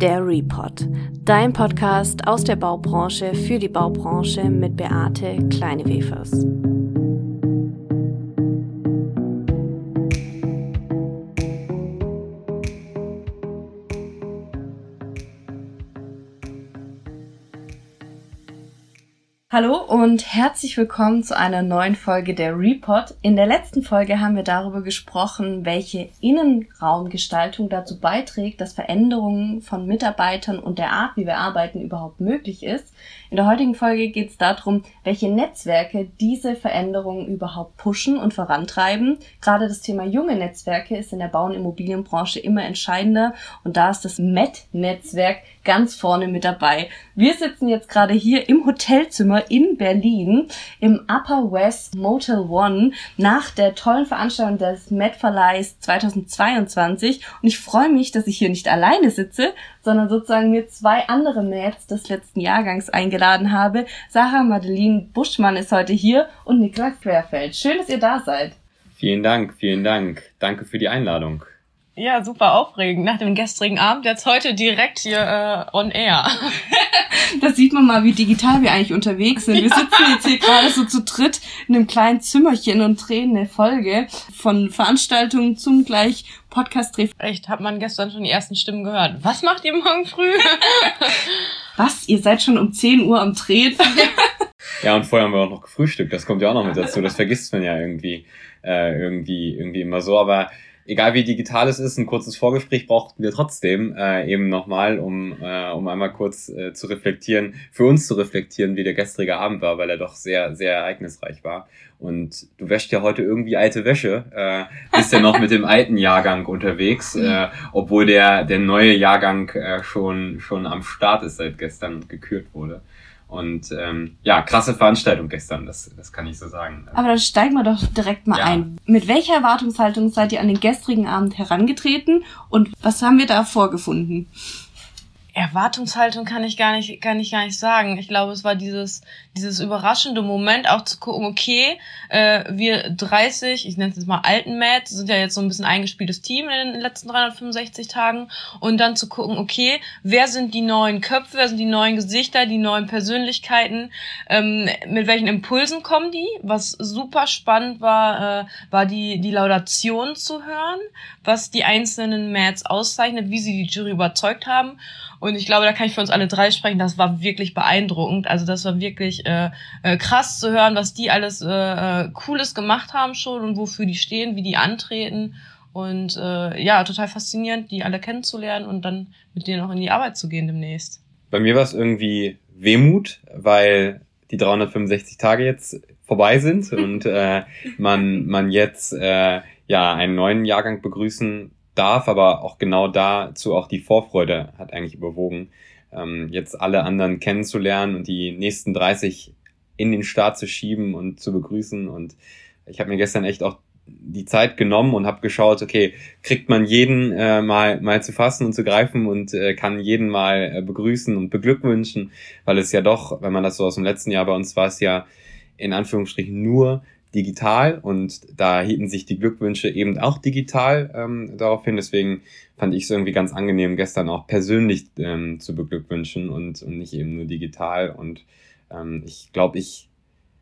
Der Report, dein Podcast aus der Baubranche für die Baubranche mit Beate Kleinewefers. Hallo und herzlich willkommen zu einer neuen Folge der Report. In der letzten Folge haben wir darüber gesprochen, welche Innenraumgestaltung dazu beiträgt, dass Veränderungen von Mitarbeitern und der Art, wie wir arbeiten, überhaupt möglich ist. In der heutigen Folge geht es darum, welche Netzwerke diese Veränderungen überhaupt pushen und vorantreiben. Gerade das Thema junge Netzwerke ist in der Bau- und Immobilienbranche immer entscheidender und da ist das MET-Netzwerk ganz vorne mit dabei. Wir sitzen jetzt gerade hier im Hotelzimmer in Berlin im Upper West Motel One nach der tollen Veranstaltung des Met Verleihs 2022 und ich freue mich, dass ich hier nicht alleine sitze, sondern sozusagen mir zwei andere Mats des letzten Jahrgangs eingeladen habe. Sarah Madeline Buschmann ist heute hier und Niklas Querfeld. Schön, dass ihr da seid. Vielen Dank, vielen Dank. Danke für die Einladung. Ja, super aufregend. Nach dem gestrigen Abend jetzt heute direkt hier äh, on air. da sieht man mal, wie digital wir eigentlich unterwegs sind. Wir sitzen jetzt hier gerade so zu dritt in einem kleinen Zimmerchen und drehen eine Folge von Veranstaltungen zum gleich Podcast-Dreh. Echt, hat man gestern schon die ersten Stimmen gehört. Was macht ihr morgen früh? Was? Ihr seid schon um 10 Uhr am Drehen? ja, und vorher haben wir auch noch gefrühstückt. Das kommt ja auch noch mit dazu. Das vergisst man ja irgendwie, äh, irgendwie, irgendwie immer so. Aber egal wie digital es ist, ein kurzes Vorgespräch brauchten wir trotzdem äh, eben nochmal, um, äh, um einmal kurz äh, zu reflektieren, für uns zu reflektieren, wie der gestrige Abend war, weil er doch sehr, sehr ereignisreich war. Und du wäschst ja heute irgendwie alte Wäsche, äh, bist ja noch mit dem alten Jahrgang unterwegs, äh, obwohl der, der neue Jahrgang äh, schon, schon am Start ist seit gestern gekürt wurde. Und ähm, ja, krasse Veranstaltung gestern, das, das kann ich so sagen. Aber dann steigen wir doch direkt mal ja. ein. Mit welcher Erwartungshaltung seid ihr an den gestrigen Abend herangetreten und was haben wir da vorgefunden? Erwartungshaltung kann ich gar nicht, kann ich gar nicht sagen. Ich glaube, es war dieses, dieses überraschende Moment, auch zu gucken, okay, äh, wir 30, ich nenne es jetzt mal alten Mad, sind ja jetzt so ein bisschen eingespieltes Team in den letzten 365 Tagen und dann zu gucken, okay, wer sind die neuen Köpfe, wer sind die neuen Gesichter, die neuen Persönlichkeiten, ähm, mit welchen Impulsen kommen die? Was super spannend war, äh, war die, die Laudation zu hören, was die einzelnen Mads auszeichnet, wie sie die Jury überzeugt haben. Und ich glaube, da kann ich für uns alle drei sprechen. Das war wirklich beeindruckend. Also das war wirklich äh, äh, krass zu hören, was die alles äh, äh, Cooles gemacht haben schon und wofür die stehen, wie die antreten. Und äh, ja, total faszinierend, die alle kennenzulernen und dann mit denen auch in die Arbeit zu gehen demnächst. Bei mir war es irgendwie Wehmut, weil die 365 Tage jetzt vorbei sind und äh, man, man jetzt äh, ja einen neuen Jahrgang begrüßen darf, aber auch genau dazu auch die Vorfreude hat eigentlich überwogen, ähm, jetzt alle anderen kennenzulernen und die nächsten 30 in den Start zu schieben und zu begrüßen. Und ich habe mir gestern echt auch die Zeit genommen und habe geschaut, okay, kriegt man jeden äh, mal mal zu fassen und zu greifen und äh, kann jeden mal äh, begrüßen und beglückwünschen, weil es ja doch, wenn man das so aus dem letzten Jahr bei uns war, es ja in Anführungsstrichen nur digital und da hielten sich die Glückwünsche eben auch digital ähm, darauf hin. Deswegen fand ich es irgendwie ganz angenehm, gestern auch persönlich ähm, zu beglückwünschen und, und nicht eben nur digital. Und ähm, ich glaube, ich,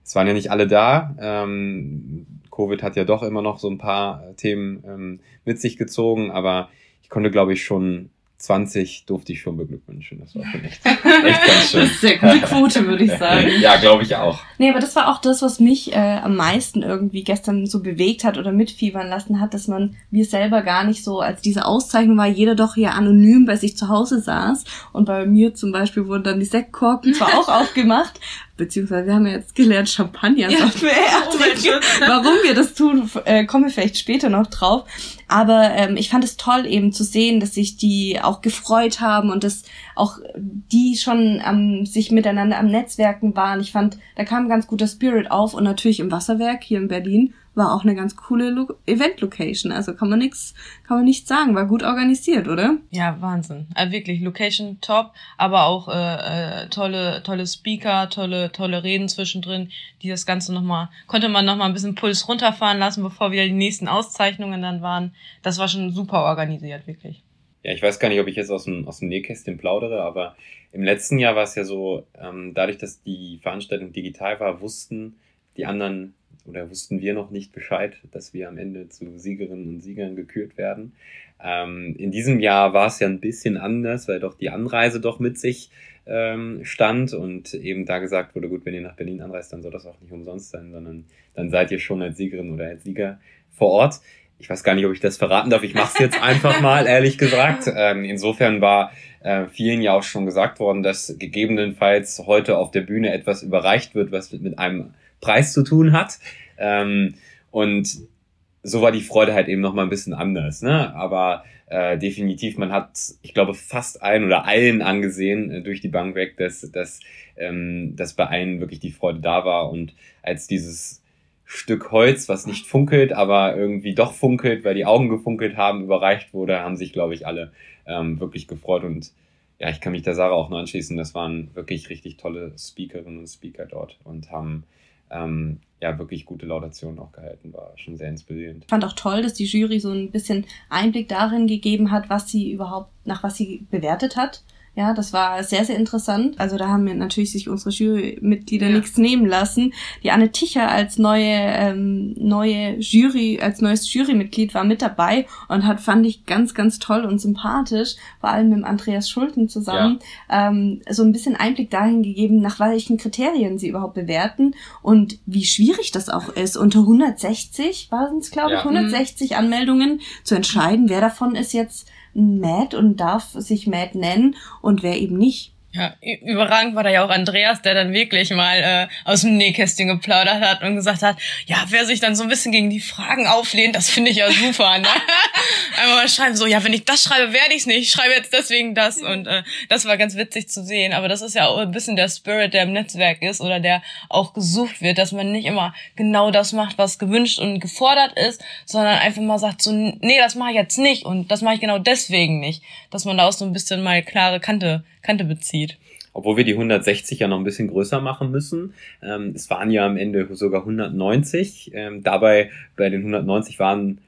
es waren ja nicht alle da. Ähm, Covid hat ja doch immer noch so ein paar Themen ähm, mit sich gezogen, aber ich konnte, glaube ich, schon 20 durfte ich schon beglückwünschen. Das war schon echt, echt ganz schön. Das ist sehr gute Quote, würde ich sagen. ja, glaube ich auch. Nee, aber das war auch das, was mich äh, am meisten irgendwie gestern so bewegt hat oder mitfiebern lassen hat, dass man wir selber gar nicht so, als diese Auszeichnung war, jeder doch hier anonym bei sich zu Hause saß. Und bei mir zum Beispiel wurden dann die Sektkorken zwar auch aufgemacht, beziehungsweise wir haben ja jetzt gelernt, Champagner ja, trinken. Warum wir das tun, äh, kommen wir vielleicht später noch drauf. Aber ähm, ich fand es toll eben zu sehen, dass sich die auch gefreut haben und dass auch die schon am, sich miteinander am Netzwerken waren. Ich fand, da kam ein ganz guter Spirit auf und natürlich im Wasserwerk hier in Berlin war auch eine ganz coole Event-Location. Also kann man nichts, kann man nicht sagen. War gut organisiert, oder? Ja, Wahnsinn. Also wirklich, Location top, aber auch äh, äh, tolle, tolle Speaker, tolle, tolle Reden zwischendrin, die das Ganze nochmal, konnte man nochmal ein bisschen Puls runterfahren lassen, bevor wieder die nächsten Auszeichnungen dann waren. Das war schon super organisiert, wirklich. ja, ich weiß gar nicht, ob ich jetzt aus dem, aus dem Nähkästchen plaudere, aber im letzten Jahr war es ja so, ähm, dadurch, dass die Veranstaltung digital war, wussten die anderen oder wussten wir noch nicht Bescheid, dass wir am Ende zu Siegerinnen und Siegern gekürt werden. Ähm, in diesem Jahr war es ja ein bisschen anders, weil doch die Anreise doch mit sich ähm, stand und eben da gesagt wurde, gut, wenn ihr nach Berlin anreist, dann soll das auch nicht umsonst sein, sondern dann seid ihr schon als Siegerin oder als Sieger vor Ort. Ich weiß gar nicht, ob ich das verraten darf. Ich mache es jetzt einfach mal, ehrlich gesagt. Ähm, insofern war äh, vielen ja auch schon gesagt worden, dass gegebenenfalls heute auf der Bühne etwas überreicht wird, was mit einem Preis zu tun hat. Ähm, und so war die Freude halt eben noch mal ein bisschen anders. Ne? Aber äh, definitiv, man hat, ich glaube, fast allen oder allen angesehen äh, durch die Bank weg, dass, dass, ähm, dass bei allen wirklich die Freude da war. Und als dieses Stück Holz, was nicht funkelt, aber irgendwie doch funkelt, weil die Augen gefunkelt haben, überreicht wurde, haben sich, glaube ich, alle ähm, wirklich gefreut. Und ja, ich kann mich der Sarah auch nur anschließen. Das waren wirklich richtig tolle Speakerinnen und Speaker dort und haben ähm, ja wirklich gute Laudationen auch gehalten, war schon sehr inspirierend. Ich fand auch toll, dass die Jury so ein bisschen Einblick darin gegeben hat, was sie überhaupt, nach was sie bewertet hat. Ja, das war sehr, sehr interessant. Also da haben wir natürlich sich unsere Jurymitglieder ja. nichts nehmen lassen. Die Anne Ticher als neue, ähm, neue Jury, als neues Jurymitglied war mit dabei und hat, fand ich, ganz, ganz toll und sympathisch, vor allem mit Andreas Schulten zusammen, ja. ähm, so ein bisschen Einblick dahin gegeben, nach welchen Kriterien sie überhaupt bewerten und wie schwierig das auch ist, unter 160, waren es, glaube ich, 160 Anmeldungen zu entscheiden, wer davon ist jetzt Matt und darf sich Matt nennen und wer eben nicht. Ja, überragend war da ja auch Andreas, der dann wirklich mal äh, aus dem Nähkästchen geplaudert hat und gesagt hat, ja, wer sich dann so ein bisschen gegen die Fragen auflehnt, das finde ich ja super. Ne? Einmal mal schreiben so, ja, wenn ich das schreibe, werde ich es nicht. Ich schreibe jetzt deswegen das. Und äh, das war ganz witzig zu sehen. Aber das ist ja auch ein bisschen der Spirit, der im Netzwerk ist oder der auch gesucht wird, dass man nicht immer genau das macht, was gewünscht und gefordert ist, sondern einfach mal sagt so, nee, das mache ich jetzt nicht und das mache ich genau deswegen nicht. Dass man da auch so ein bisschen mal klare Kante Kante bezieht. Obwohl wir die 160 ja noch ein bisschen größer machen müssen. Ähm, es waren ja am Ende sogar 190. Ähm, dabei bei den 190 waren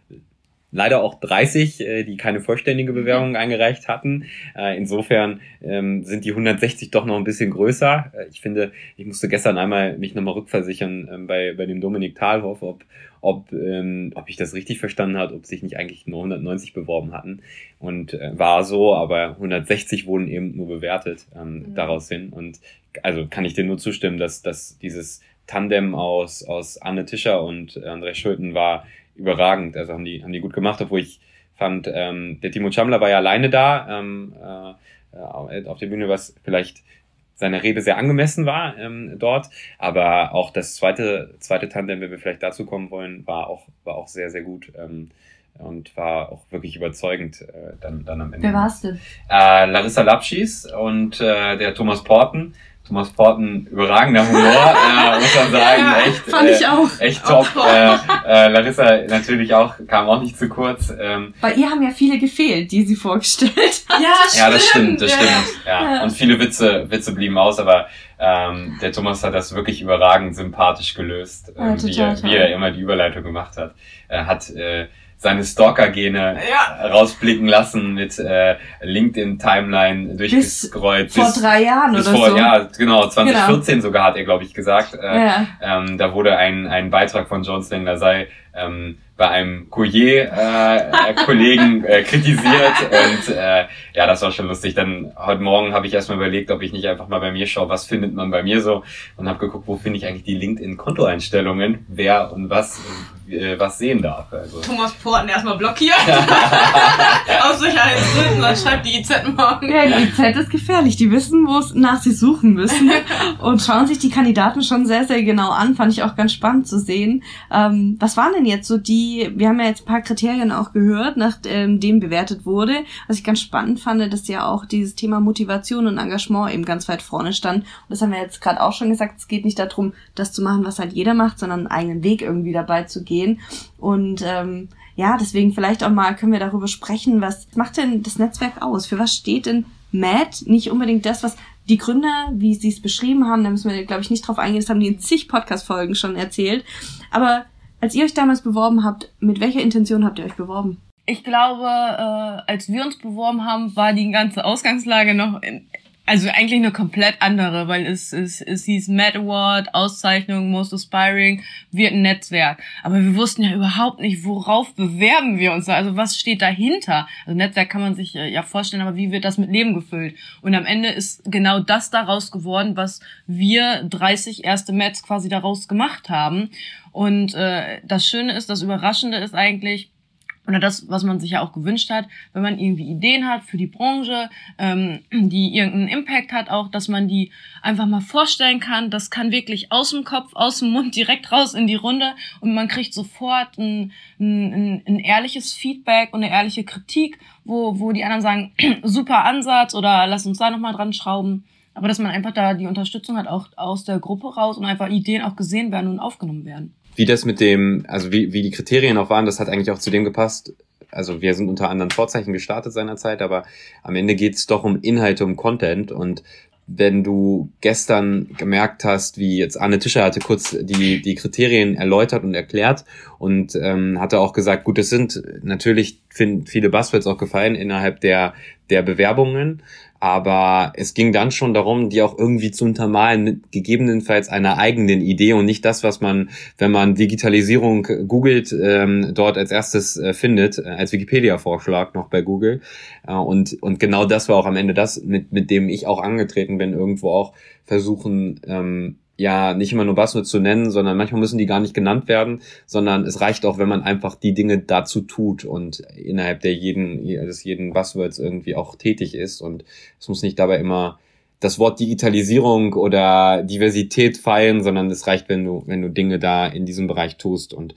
leider auch 30, äh, die keine vollständige Bewerbung eingereicht hatten. Äh, insofern ähm, sind die 160 doch noch ein bisschen größer. Äh, ich finde, ich musste gestern einmal mich nochmal rückversichern ähm, bei, bei dem Dominik Thalhoff, ob, ob, ähm, ob ich das richtig verstanden habe, ob sich nicht eigentlich nur 190 beworben hatten. Und äh, war so, aber 160 wurden eben nur bewertet ähm, mhm. daraus hin. Und also kann ich dir nur zustimmen, dass, dass dieses Tandem aus, aus Anne Tischer und André Schulten war überragend. Also haben die, haben die gut gemacht, obwohl ich fand, ähm, der Timo Chamler war ja alleine da ähm, äh, auf der Bühne, was vielleicht seine Rede sehr angemessen war ähm, dort, aber auch das zweite zweite Tandem, wenn wir vielleicht dazu kommen wollen, war auch war auch sehr sehr gut ähm, und war auch wirklich überzeugend äh, dann dann am Ende. Wer war's denn? Äh, Larissa Lapschis und äh, der Thomas Porten Thomas Porten überragender Humor, äh, muss man sagen. Ja, echt, fand äh, ich auch. Echt top. Äh, äh, Larissa natürlich auch, kam auch nicht zu kurz. Ähm, Bei ihr haben ja viele gefehlt, die sie vorgestellt hat. Ja, stimmt. Ja, das stimmt, das stimmt. Ja. ja. Und viele Witze, Witze blieben aus, aber ähm, der Thomas hat das wirklich überragend sympathisch gelöst, ähm, ja, wie, er, wie er immer die Überleitung gemacht hat. Er hat äh, seine Stalker-Gene ja. rausblicken lassen mit äh, LinkedIn-Timeline durchgescrollt. Bis, bis vor drei Jahren bis oder vor, so. Ja, genau, 2014 genau. sogar hat er, glaube ich, gesagt. Äh, ja. ähm, da wurde ein, ein Beitrag von John Slangler sei ähm, bei einem Collier-Kollegen äh, äh, kritisiert und äh, ja, das war schon lustig. Dann heute Morgen habe ich erstmal überlegt, ob ich nicht einfach mal bei mir schaue, was findet man bei mir so und habe geguckt, wo finde ich eigentlich die LinkedIn-Kontoeinstellungen, wer und was äh, was sehen darf. Also. Thomas Porten erstmal blockiert. Aus Sicherheitsgründen, dann schreibt die IZ morgen. Ja, die IZ ist gefährlich. Die wissen, wo es nach sie suchen müssen und schauen sich die Kandidaten schon sehr, sehr genau an. Fand ich auch ganz spannend zu sehen. Ähm, was waren denn jetzt so die, wir haben ja jetzt ein paar Kriterien auch gehört, nach ähm, dem bewertet wurde. Was ich ganz spannend fand, dass ja auch dieses Thema Motivation und Engagement eben ganz weit vorne stand. Und das haben wir jetzt gerade auch schon gesagt, es geht nicht darum, das zu machen, was halt jeder macht, sondern einen eigenen Weg irgendwie dabei zu gehen gehen. Und ähm, ja, deswegen vielleicht auch mal können wir darüber sprechen, was macht denn das Netzwerk aus? Für was steht denn MAD? Nicht unbedingt das, was die Gründer, wie sie es beschrieben haben, da müssen wir, glaube ich, nicht drauf eingehen, das haben die in zig Podcast-Folgen schon erzählt. Aber als ihr euch damals beworben habt, mit welcher Intention habt ihr euch beworben? ich glaube, äh, als wir uns beworben haben, war die ganze Ausgangslage noch in, also eigentlich eine komplett andere, weil es, es, es hieß Mad Award, Auszeichnung, Most Aspiring, wird ein Netzwerk. Aber wir wussten ja überhaupt nicht, worauf bewerben wir uns da, also was steht dahinter. Also Netzwerk kann man sich äh, ja vorstellen, aber wie wird das mit Leben gefüllt? Und am Ende ist genau das daraus geworden, was wir 30 erste Mets quasi daraus gemacht haben. Und äh, das Schöne ist, das Überraschende ist eigentlich, oder das, was man sich ja auch gewünscht hat, wenn man irgendwie Ideen hat für die Branche, ähm, die irgendeinen Impact hat, auch, dass man die einfach mal vorstellen kann. Das kann wirklich aus dem Kopf, aus dem Mund direkt raus in die Runde und man kriegt sofort ein, ein, ein ehrliches Feedback und eine ehrliche Kritik, wo, wo die anderen sagen, super Ansatz oder lass uns da nochmal dran schrauben. Aber dass man einfach da die Unterstützung hat, auch aus der Gruppe raus und einfach Ideen auch gesehen werden und aufgenommen werden wie das mit dem, also wie, wie die Kriterien auch waren, das hat eigentlich auch zu dem gepasst. Also wir sind unter anderen Vorzeichen gestartet seinerzeit, aber am Ende geht's doch um Inhalte, um Content und wenn du gestern gemerkt hast, wie jetzt Anne Tischer hatte kurz die, die Kriterien erläutert und erklärt und ähm, hatte auch gesagt, gut, es sind natürlich viele Buzzwords auch gefallen innerhalb der, der Bewerbungen, aber es ging dann schon darum, die auch irgendwie zu untermalen mit gegebenenfalls einer eigenen Idee und nicht das, was man, wenn man Digitalisierung googelt, ähm, dort als erstes äh, findet, äh, als Wikipedia-Vorschlag noch bei Google. Äh, und, und genau das war auch am Ende das, mit, mit dem ich auch angetreten bin, irgendwo auch versuchen, ähm, ja nicht immer nur Buzzwords zu nennen, sondern manchmal müssen die gar nicht genannt werden, sondern es reicht auch, wenn man einfach die Dinge dazu tut und innerhalb der jeden, des jeden Buzzwords irgendwie auch tätig ist und es muss nicht dabei immer das Wort Digitalisierung oder Diversität feilen, sondern es reicht, wenn du, wenn du Dinge da in diesem Bereich tust und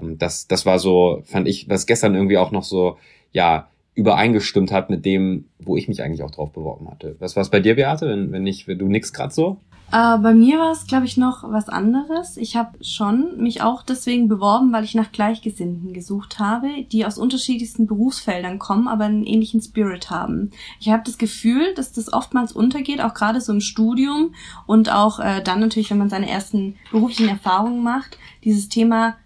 ähm, das, das war so, fand ich, was gestern irgendwie auch noch so, ja, übereingestimmt hat mit dem, wo ich mich eigentlich auch drauf beworben hatte. Was war es bei dir, Beate, wenn, wenn nicht, wenn du nix grad so? Äh, bei mir war es, glaube ich, noch was anderes. Ich habe schon mich auch deswegen beworben, weil ich nach Gleichgesinnten gesucht habe, die aus unterschiedlichsten Berufsfeldern kommen, aber einen ähnlichen Spirit haben. Ich habe das Gefühl, dass das oftmals untergeht, auch gerade so im Studium und auch äh, dann natürlich, wenn man seine ersten beruflichen Erfahrungen macht, dieses Thema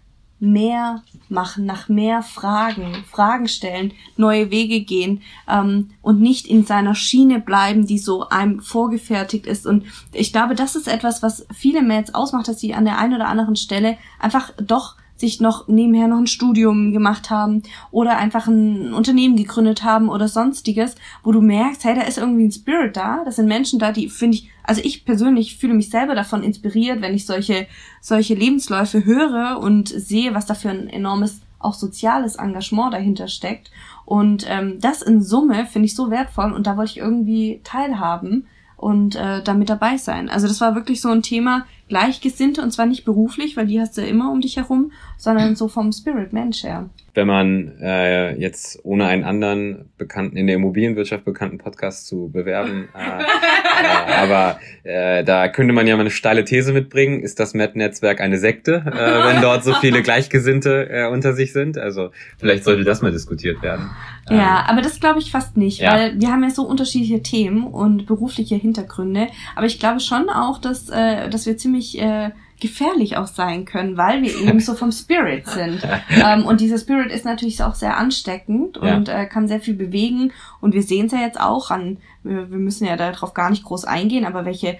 mehr machen, nach mehr Fragen, Fragen stellen, neue Wege gehen ähm, und nicht in seiner Schiene bleiben, die so einem vorgefertigt ist. Und ich glaube, das ist etwas, was viele Mails ausmacht, dass sie an der einen oder anderen Stelle einfach doch sich noch nebenher noch ein Studium gemacht haben oder einfach ein Unternehmen gegründet haben oder sonstiges, wo du merkst, hey, da ist irgendwie ein Spirit da, das sind Menschen da, die finde ich, also ich persönlich fühle mich selber davon inspiriert, wenn ich solche, solche Lebensläufe höre und sehe, was da für ein enormes auch soziales Engagement dahinter steckt. Und ähm, das in Summe finde ich so wertvoll und da wollte ich irgendwie teilhaben und äh, damit dabei sein. Also das war wirklich so ein Thema, Gleichgesinnte und zwar nicht beruflich, weil die hast du immer um dich herum, sondern so vom Spirit Mensch her. Wenn man äh, jetzt ohne einen anderen bekannten in der Immobilienwirtschaft bekannten Podcast zu bewerben, äh, äh, aber äh, da könnte man ja mal eine steile These mitbringen: Ist das Met-Netzwerk eine Sekte, äh, wenn dort so viele Gleichgesinnte äh, unter sich sind? Also vielleicht sollte das mal diskutiert werden. Ja, ähm, aber das glaube ich fast nicht, ja. weil wir haben ja so unterschiedliche Themen und berufliche Hintergründe. Aber ich glaube schon auch, dass, äh, dass wir ziemlich äh, gefährlich auch sein können, weil wir eben so vom Spirit sind. ähm, und dieser Spirit ist natürlich auch sehr ansteckend und ja. äh, kann sehr viel bewegen. Und wir sehen es ja jetzt auch an, wir, wir müssen ja darauf gar nicht groß eingehen, aber welche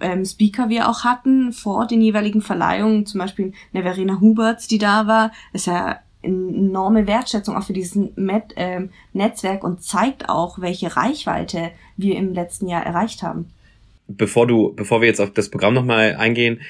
ähm, Speaker wir auch hatten vor den jeweiligen Verleihungen, zum Beispiel eine Verena Huberts, die da war, ist ja enorme Wertschätzung auch für dieses Met, ähm, Netzwerk und zeigt auch, welche Reichweite wir im letzten Jahr erreicht haben. Bevor du, bevor wir jetzt auf das Programm nochmal eingehen,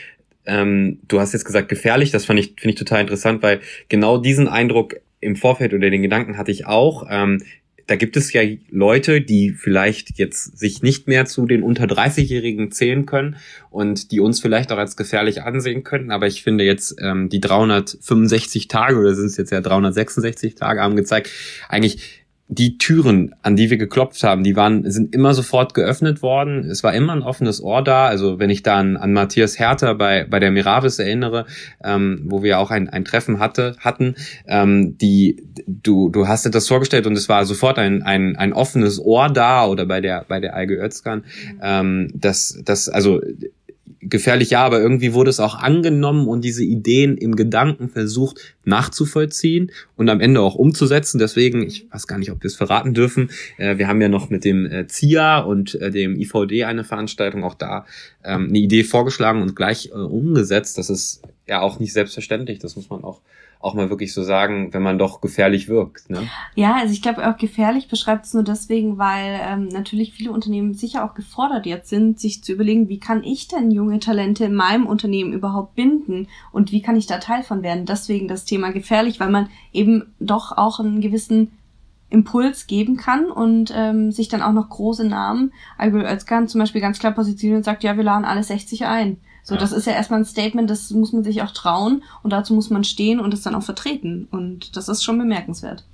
ähm, du hast jetzt gesagt gefährlich, das fand ich, finde ich total interessant, weil genau diesen Eindruck im Vorfeld oder den Gedanken hatte ich auch. Ähm, da gibt es ja Leute, die vielleicht jetzt sich nicht mehr zu den unter 30-Jährigen zählen können und die uns vielleicht auch als gefährlich ansehen könnten. Aber ich finde jetzt ähm, die 365 Tage oder sind es jetzt ja 366 Tage haben gezeigt, eigentlich die Türen, an die wir geklopft haben, die waren, sind immer sofort geöffnet worden. Es war immer ein offenes Ohr da. Also wenn ich da an, an Matthias Herter bei, bei der Miravis erinnere, ähm, wo wir auch ein, ein Treffen hatte, hatten, ähm, die, du, du hast dir das vorgestellt und es war sofort ein, ein, ein offenes Ohr da oder bei der, bei der Alge Özkan, ähm, das, das, also, gefährlich, ja, aber irgendwie wurde es auch angenommen und diese Ideen im Gedanken versucht nachzuvollziehen und am Ende auch umzusetzen. Deswegen, ich weiß gar nicht, ob wir es verraten dürfen. Äh, wir haben ja noch mit dem äh, ZIA und äh, dem IVD eine Veranstaltung auch da ähm, eine Idee vorgeschlagen und gleich äh, umgesetzt. Das ist ja auch nicht selbstverständlich. Das muss man auch auch mal wirklich so sagen, wenn man doch gefährlich wirkt. Ne? Ja, also ich glaube auch gefährlich beschreibt es nur deswegen, weil ähm, natürlich viele Unternehmen sicher auch gefordert jetzt sind, sich zu überlegen, wie kann ich denn junge Talente in meinem Unternehmen überhaupt binden und wie kann ich da Teil von werden. Deswegen das Thema gefährlich, weil man eben doch auch einen gewissen Impuls geben kann und ähm, sich dann auch noch große Namen, also als zum Beispiel ganz klar positionieren und sagt, ja, wir laden alle 60 ein. So, ja. das ist ja erstmal ein Statement, das muss man sich auch trauen und dazu muss man stehen und es dann auch vertreten. Und das ist schon bemerkenswert.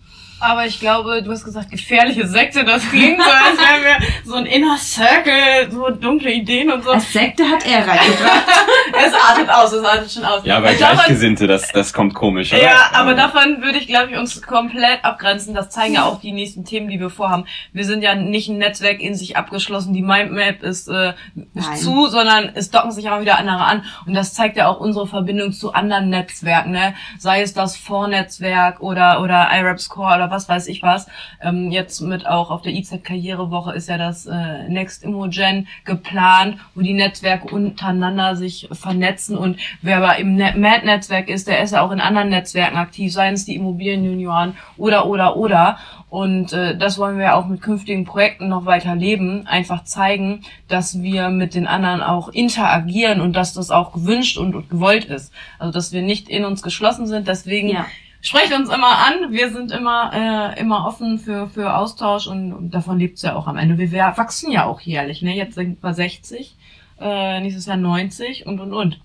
Aber ich glaube, du hast gesagt, gefährliche Sekte, das klingt so, als wären wir so ein Inner Circle, so dunkle Ideen und so. Als Sekte hat er reingebracht. es artet aus, es artet schon aus. Ja, aber Gleichgesinnte, das, das kommt komisch, oder? Ja, aber davon würde ich, glaube ich, uns komplett abgrenzen. Das zeigen ja auch die nächsten Themen, die wir vorhaben. Wir sind ja nicht ein Netzwerk in sich abgeschlossen, die Mindmap ist, äh, ist zu, sondern es docken sich auch wieder andere an. Und das zeigt ja auch unsere Verbindung zu anderen Netzwerken, ne? Sei es das Vornetzwerk oder, oder IRAP Core oder was weiß ich was. Ähm, jetzt mit auch auf der IZ Karrierewoche ist ja das äh, Next Imogen geplant, wo die Netzwerke untereinander sich vernetzen und wer aber im MAD-Netzwerk ist, der ist ja auch in anderen Netzwerken aktiv, seien es die Immobilienjunioren oder oder oder. Und äh, das wollen wir auch mit künftigen Projekten noch weiter leben, einfach zeigen, dass wir mit den anderen auch interagieren und dass das auch gewünscht und, und gewollt ist. Also dass wir nicht in uns geschlossen sind. Deswegen ja sprecht uns immer an. Wir sind immer, äh, immer offen für, für Austausch und, und davon lebt's ja auch am Ende. Wir, wachsen ja auch jährlich. Ne? Jetzt sind wir 60, äh, nächstes Jahr 90 und und und.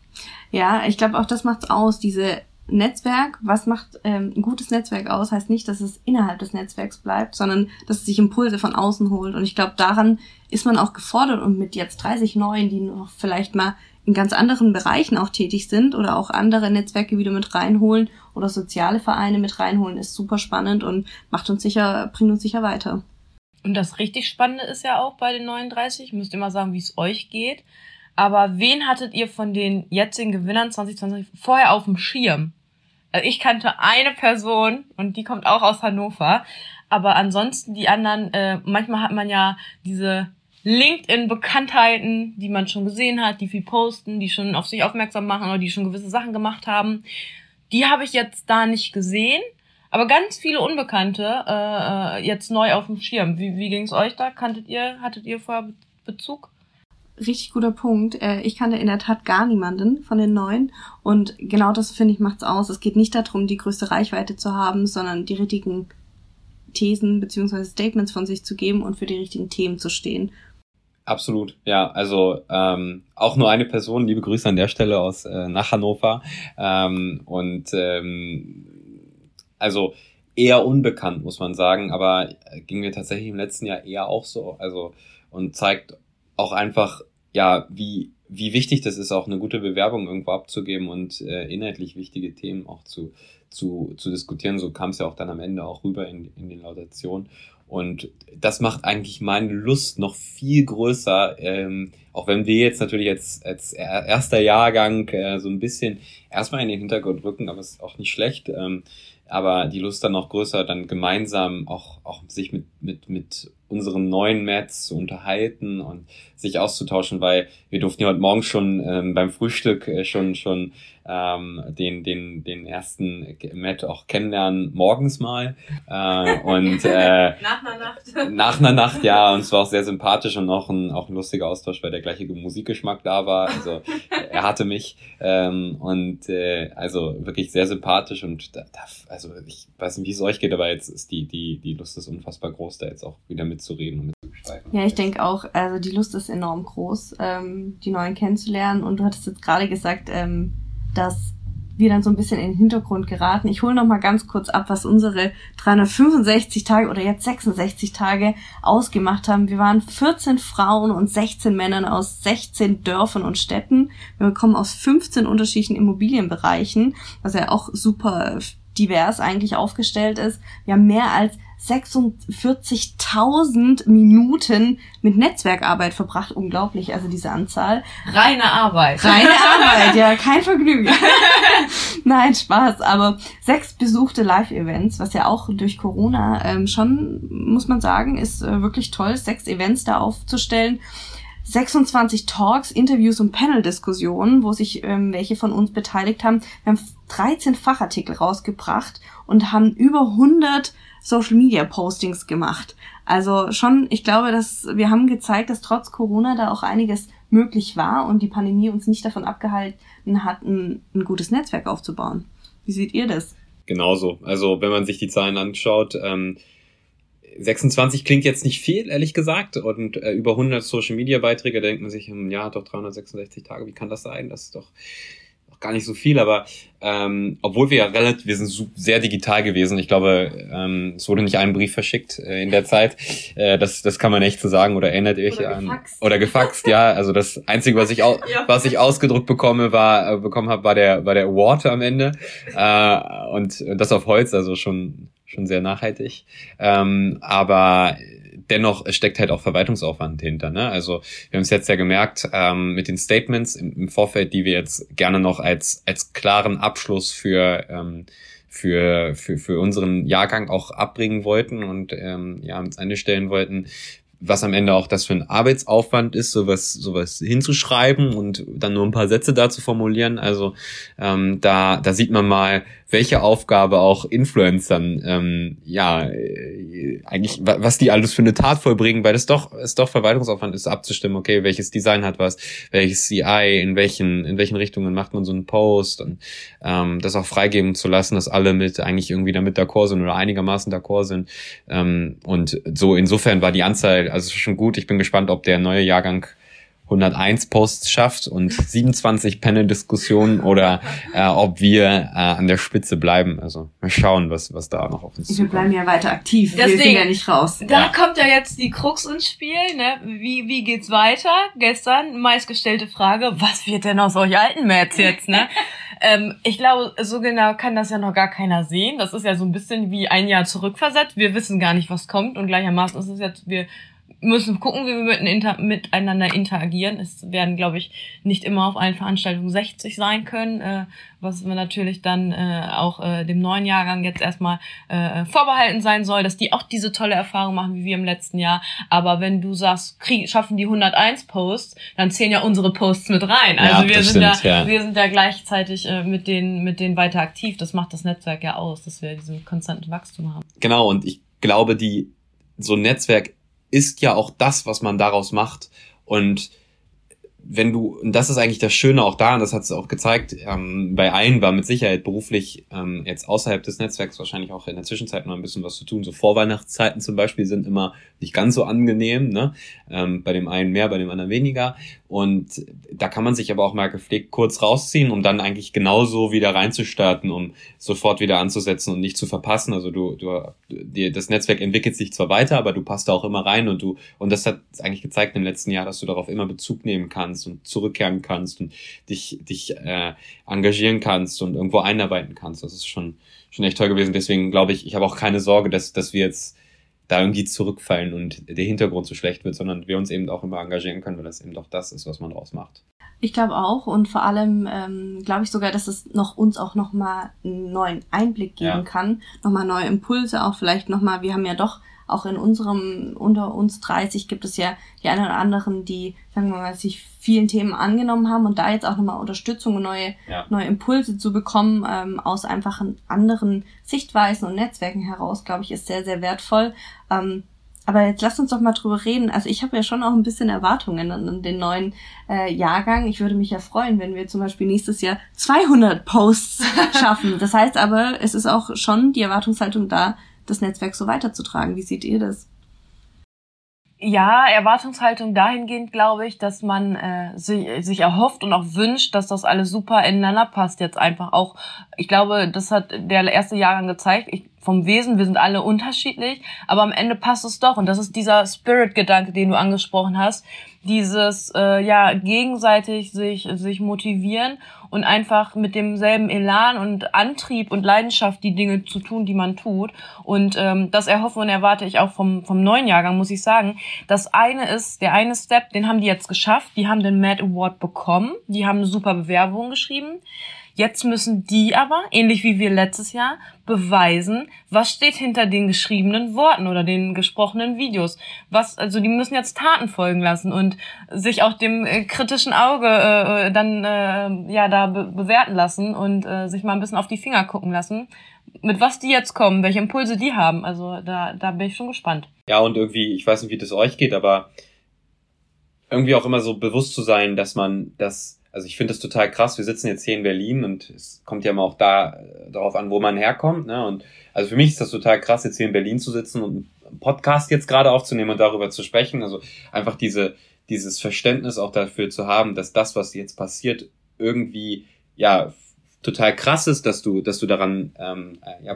Ja, ich glaube auch das macht's aus, diese Netzwerk, was macht ähm, ein gutes Netzwerk aus, heißt nicht, dass es innerhalb des Netzwerks bleibt, sondern dass es sich Impulse von außen holt. Und ich glaube, daran ist man auch gefordert und mit jetzt 30 Neuen, die noch vielleicht mal in ganz anderen Bereichen auch tätig sind oder auch andere Netzwerke wieder mit reinholen oder soziale Vereine mit reinholen, ist super spannend und macht uns sicher, bringt uns sicher weiter. Und das richtig Spannende ist ja auch bei den 39, müsst ihr mal sagen, wie es euch geht. Aber wen hattet ihr von den jetzigen Gewinnern 2020 vorher auf dem Schirm? Also ich kannte eine Person und die kommt auch aus Hannover. Aber ansonsten die anderen, äh, manchmal hat man ja diese LinkedIn-Bekanntheiten, die man schon gesehen hat, die viel posten, die schon auf sich aufmerksam machen oder die schon gewisse Sachen gemacht haben. Die habe ich jetzt da nicht gesehen, aber ganz viele Unbekannte äh, äh jetzt neu auf dem Schirm. Wie, wie ging es euch da? Kanntet ihr, hattet ihr vorher Bezug? Richtig guter Punkt. Äh, ich kannte in der Tat gar niemanden von den Neuen. Und genau das, finde ich, macht's aus. Es geht nicht darum, die größte Reichweite zu haben, sondern die richtigen Thesen beziehungsweise Statements von sich zu geben und für die richtigen Themen zu stehen. Absolut, ja. Also ähm, auch nur eine Person, liebe Grüße an der Stelle aus äh, nach Hannover. Ähm, und ähm, also eher unbekannt, muss man sagen, aber ging mir tatsächlich im letzten Jahr eher auch so. Also und zeigt auch einfach, ja, wie, wie wichtig das ist, auch eine gute Bewerbung irgendwo abzugeben und äh, inhaltlich wichtige Themen auch zu, zu, zu diskutieren. So kam es ja auch dann am Ende auch rüber in, in den Lautationen. Und das macht eigentlich meine Lust noch viel größer, ähm, auch wenn wir jetzt natürlich als, als erster Jahrgang äh, so ein bisschen erstmal in den Hintergrund rücken, aber es ist auch nicht schlecht. Ähm, aber die Lust dann noch größer, dann gemeinsam auch, auch sich mit, mit, mit unseren neuen Mats zu unterhalten und sich auszutauschen, weil wir durften ja heute Morgen schon ähm, beim Frühstück äh, schon schon ähm, den, den, den ersten Matt auch kennenlernen, morgens mal. Äh, und äh, nach einer Nacht. Nach einer Nacht, ja, und es war auch sehr sympathisch und auch ein, auch ein lustiger Austausch, weil der gleiche Musikgeschmack da war. Also er hatte mich. Ähm, und äh, also wirklich sehr sympathisch und da, da, also ich weiß nicht, wie es euch geht, aber jetzt ist die, die, die Lust ist unfassbar groß, da jetzt auch wieder mitzureden und mitzugestreiten. Ja, ich denke auch, also die Lust ist enorm groß, ähm, die Neuen kennenzulernen. Und du hattest jetzt gerade gesagt, ähm, dass wir dann so ein bisschen in den Hintergrund geraten. Ich hole noch mal ganz kurz ab, was unsere 365 Tage oder jetzt 66 Tage ausgemacht haben. Wir waren 14 Frauen und 16 Männern aus 16 Dörfern und Städten. Wir kommen aus 15 unterschiedlichen Immobilienbereichen, was ja auch super divers eigentlich aufgestellt ist. Wir haben mehr als 46.000 Minuten mit Netzwerkarbeit verbracht. Unglaublich, also diese Anzahl. Reine Arbeit. Reine Arbeit, ja, kein Vergnügen. Nein, Spaß, aber sechs besuchte Live-Events, was ja auch durch Corona ähm, schon, muss man sagen, ist äh, wirklich toll, sechs Events da aufzustellen. 26 Talks, Interviews und Panel-Diskussionen, wo sich ähm, welche von uns beteiligt haben. Wir haben 13 Fachartikel rausgebracht und haben über 100 Social Media Postings gemacht. Also schon, ich glaube, dass wir haben gezeigt, dass trotz Corona da auch einiges möglich war und die Pandemie uns nicht davon abgehalten hat, ein, ein gutes Netzwerk aufzubauen. Wie seht ihr das? Genauso. Also wenn man sich die Zahlen anschaut, ähm, 26 klingt jetzt nicht viel, ehrlich gesagt, und äh, über 100 Social Media Beiträge, da denkt man sich, hm, ja, doch 366 Tage, wie kann das sein? Das ist doch gar nicht so viel, aber ähm, obwohl wir ja relativ, wir sind sehr digital gewesen. Ich glaube, ähm, es wurde nicht ein Brief verschickt äh, in der Zeit. Äh, das, das kann man echt so sagen. Oder erinnert ihr euch oder an gefaxt. oder gefaxt? ja, also das einzige, was ich au ja. was ich ausgedruckt bekomme, war äh, bekommen habe, war der war der Award am Ende äh, und das auf Holz, also schon schon sehr nachhaltig. Ähm, aber dennoch steckt halt auch Verwaltungsaufwand hinter. Ne? Also wir haben es jetzt ja gemerkt ähm, mit den Statements im, im, Vorfeld, die wir jetzt gerne noch als als klaren Abschluss für ähm, für, für, für unseren Jahrgang auch abbringen wollten und ähm, ja, ans Ende stellen wollten, was am Ende auch das für ein Arbeitsaufwand ist, sowas, sowas hinzuschreiben und dann nur ein paar Sätze da zu formulieren. Also ähm, da, da sieht man mal, welche Aufgabe auch Influencern, ähm, ja, äh, eigentlich, was die alles für eine Tat vollbringen, weil es doch, es doch Verwaltungsaufwand ist, abzustimmen, okay, welches Design hat was, welches CI, in welchen, in welchen Richtungen macht man so einen Post und ähm, das auch freigeben zu lassen, dass alle mit eigentlich irgendwie damit d'accord sind oder einigermaßen d'accord sind. Ähm, und so insofern war die Anzahl, also schon gut. Ich bin gespannt, ob der neue Jahrgang 101 Posts schafft und 27 Panel-Diskussionen oder äh, ob wir äh, an der Spitze bleiben. Also mal schauen, was, was da noch auf uns zukommt. Wir bleiben ja weiter aktiv. Deswegen, wir sind ja nicht raus. Da ja. kommt ja jetzt die Krux ins Spiel. Ne? Wie, wie geht's weiter? Gestern meistgestellte Frage, was wird denn aus euch alten Mats jetzt? Ne? ähm, ich glaube, so genau kann das ja noch gar keiner sehen. Das ist ja so ein bisschen wie ein Jahr zurückversetzt. Wir wissen gar nicht, was kommt und gleichermaßen ist es jetzt, wir müssen gucken, wie wir miteinander interagieren. Es werden, glaube ich, nicht immer auf allen Veranstaltungen 60 sein können, äh, was wir natürlich dann äh, auch äh, dem neuen Jahrgang jetzt erstmal äh, vorbehalten sein soll, dass die auch diese tolle Erfahrung machen wie wir im letzten Jahr. Aber wenn du sagst, krieg, schaffen die 101 Posts, dann zählen ja unsere Posts mit rein. Also ja, wir sind stimmt, da, ja. wir sind da gleichzeitig äh, mit denen, mit denen weiter aktiv. Das macht das Netzwerk ja aus, dass wir diesen konstanten Wachstum haben. Genau. Und ich glaube, die so ein Netzwerk ist ja auch das, was man daraus macht. Und wenn du, und das ist eigentlich das Schöne auch daran, das hat es auch gezeigt, ähm, bei allen war mit Sicherheit beruflich ähm, jetzt außerhalb des Netzwerks wahrscheinlich auch in der Zwischenzeit noch ein bisschen was zu tun. So Vorweihnachtszeiten zum Beispiel sind immer nicht ganz so angenehm, ne? Ähm, bei dem einen mehr, bei dem anderen weniger. Und da kann man sich aber auch mal gepflegt kurz rausziehen, um dann eigentlich genauso wieder reinzustarten, um sofort wieder anzusetzen und nicht zu verpassen. Also du, du, dir, das Netzwerk entwickelt sich zwar weiter, aber du passt da auch immer rein und du, und das hat eigentlich gezeigt im letzten Jahr, dass du darauf immer Bezug nehmen kannst und zurückkehren kannst und dich, dich äh, engagieren kannst und irgendwo einarbeiten kannst. Das ist schon, schon echt toll gewesen. Deswegen glaube ich, ich habe auch keine Sorge, dass, dass wir jetzt da irgendwie zurückfallen und der Hintergrund so schlecht wird, sondern wir uns eben auch immer engagieren können, weil das eben doch das ist, was man draus macht. Ich glaube auch und vor allem ähm, glaube ich sogar, dass es noch uns auch noch mal einen neuen Einblick geben ja. kann, noch mal neue Impulse, auch vielleicht noch mal. Wir haben ja doch auch in unserem, unter uns 30 gibt es ja die einen oder anderen, die, sagen wir mal, sich vielen Themen angenommen haben und da jetzt auch nochmal Unterstützung und neue, ja. neue Impulse zu bekommen, ähm, aus einfachen anderen Sichtweisen und Netzwerken heraus, glaube ich, ist sehr, sehr wertvoll. Ähm, aber jetzt lasst uns doch mal drüber reden. Also ich habe ja schon auch ein bisschen Erwartungen an, den neuen äh, Jahrgang. Ich würde mich ja freuen, wenn wir zum Beispiel nächstes Jahr 200 Posts schaffen. Das heißt aber, es ist auch schon die Erwartungshaltung da, das Netzwerk so weiterzutragen. Wie seht ihr das? Ja, Erwartungshaltung dahingehend, glaube ich, dass man äh, sich, sich erhofft und auch wünscht, dass das alles super ineinander passt jetzt einfach auch. Ich glaube, das hat der erste Jahrgang gezeigt. Ich vom Wesen, wir sind alle unterschiedlich, aber am Ende passt es doch. Und das ist dieser Spirit-Gedanke, den du angesprochen hast. Dieses, äh, ja, gegenseitig sich, sich motivieren und einfach mit demselben Elan und Antrieb und Leidenschaft die Dinge zu tun, die man tut. Und ähm, das erhoffe und erwarte ich auch vom, vom neuen Jahrgang, muss ich sagen. Das eine ist, der eine Step, den haben die jetzt geschafft. Die haben den Mad Award bekommen. Die haben eine super Bewerbung geschrieben. Jetzt müssen die aber, ähnlich wie wir letztes Jahr, beweisen, was steht hinter den geschriebenen Worten oder den gesprochenen Videos. Was, also die müssen jetzt Taten folgen lassen und sich auch dem äh, kritischen Auge äh, äh dann äh, ja da be bewerten lassen und äh, sich mal ein bisschen auf die Finger gucken lassen, mit was die jetzt kommen, welche Impulse die haben. Also da, da bin ich schon gespannt. Ja, und irgendwie, ich weiß nicht, wie das euch geht, aber irgendwie auch immer so bewusst zu sein, dass man das also ich finde das total krass. Wir sitzen jetzt hier in Berlin und es kommt ja immer auch da äh, darauf an, wo man herkommt. Ne? Und also für mich ist das total krass, jetzt hier in Berlin zu sitzen und einen Podcast jetzt gerade aufzunehmen und darüber zu sprechen. Also einfach diese, dieses Verständnis auch dafür zu haben, dass das, was jetzt passiert, irgendwie ja total krass ist, dass du, dass du daran ähm, ja,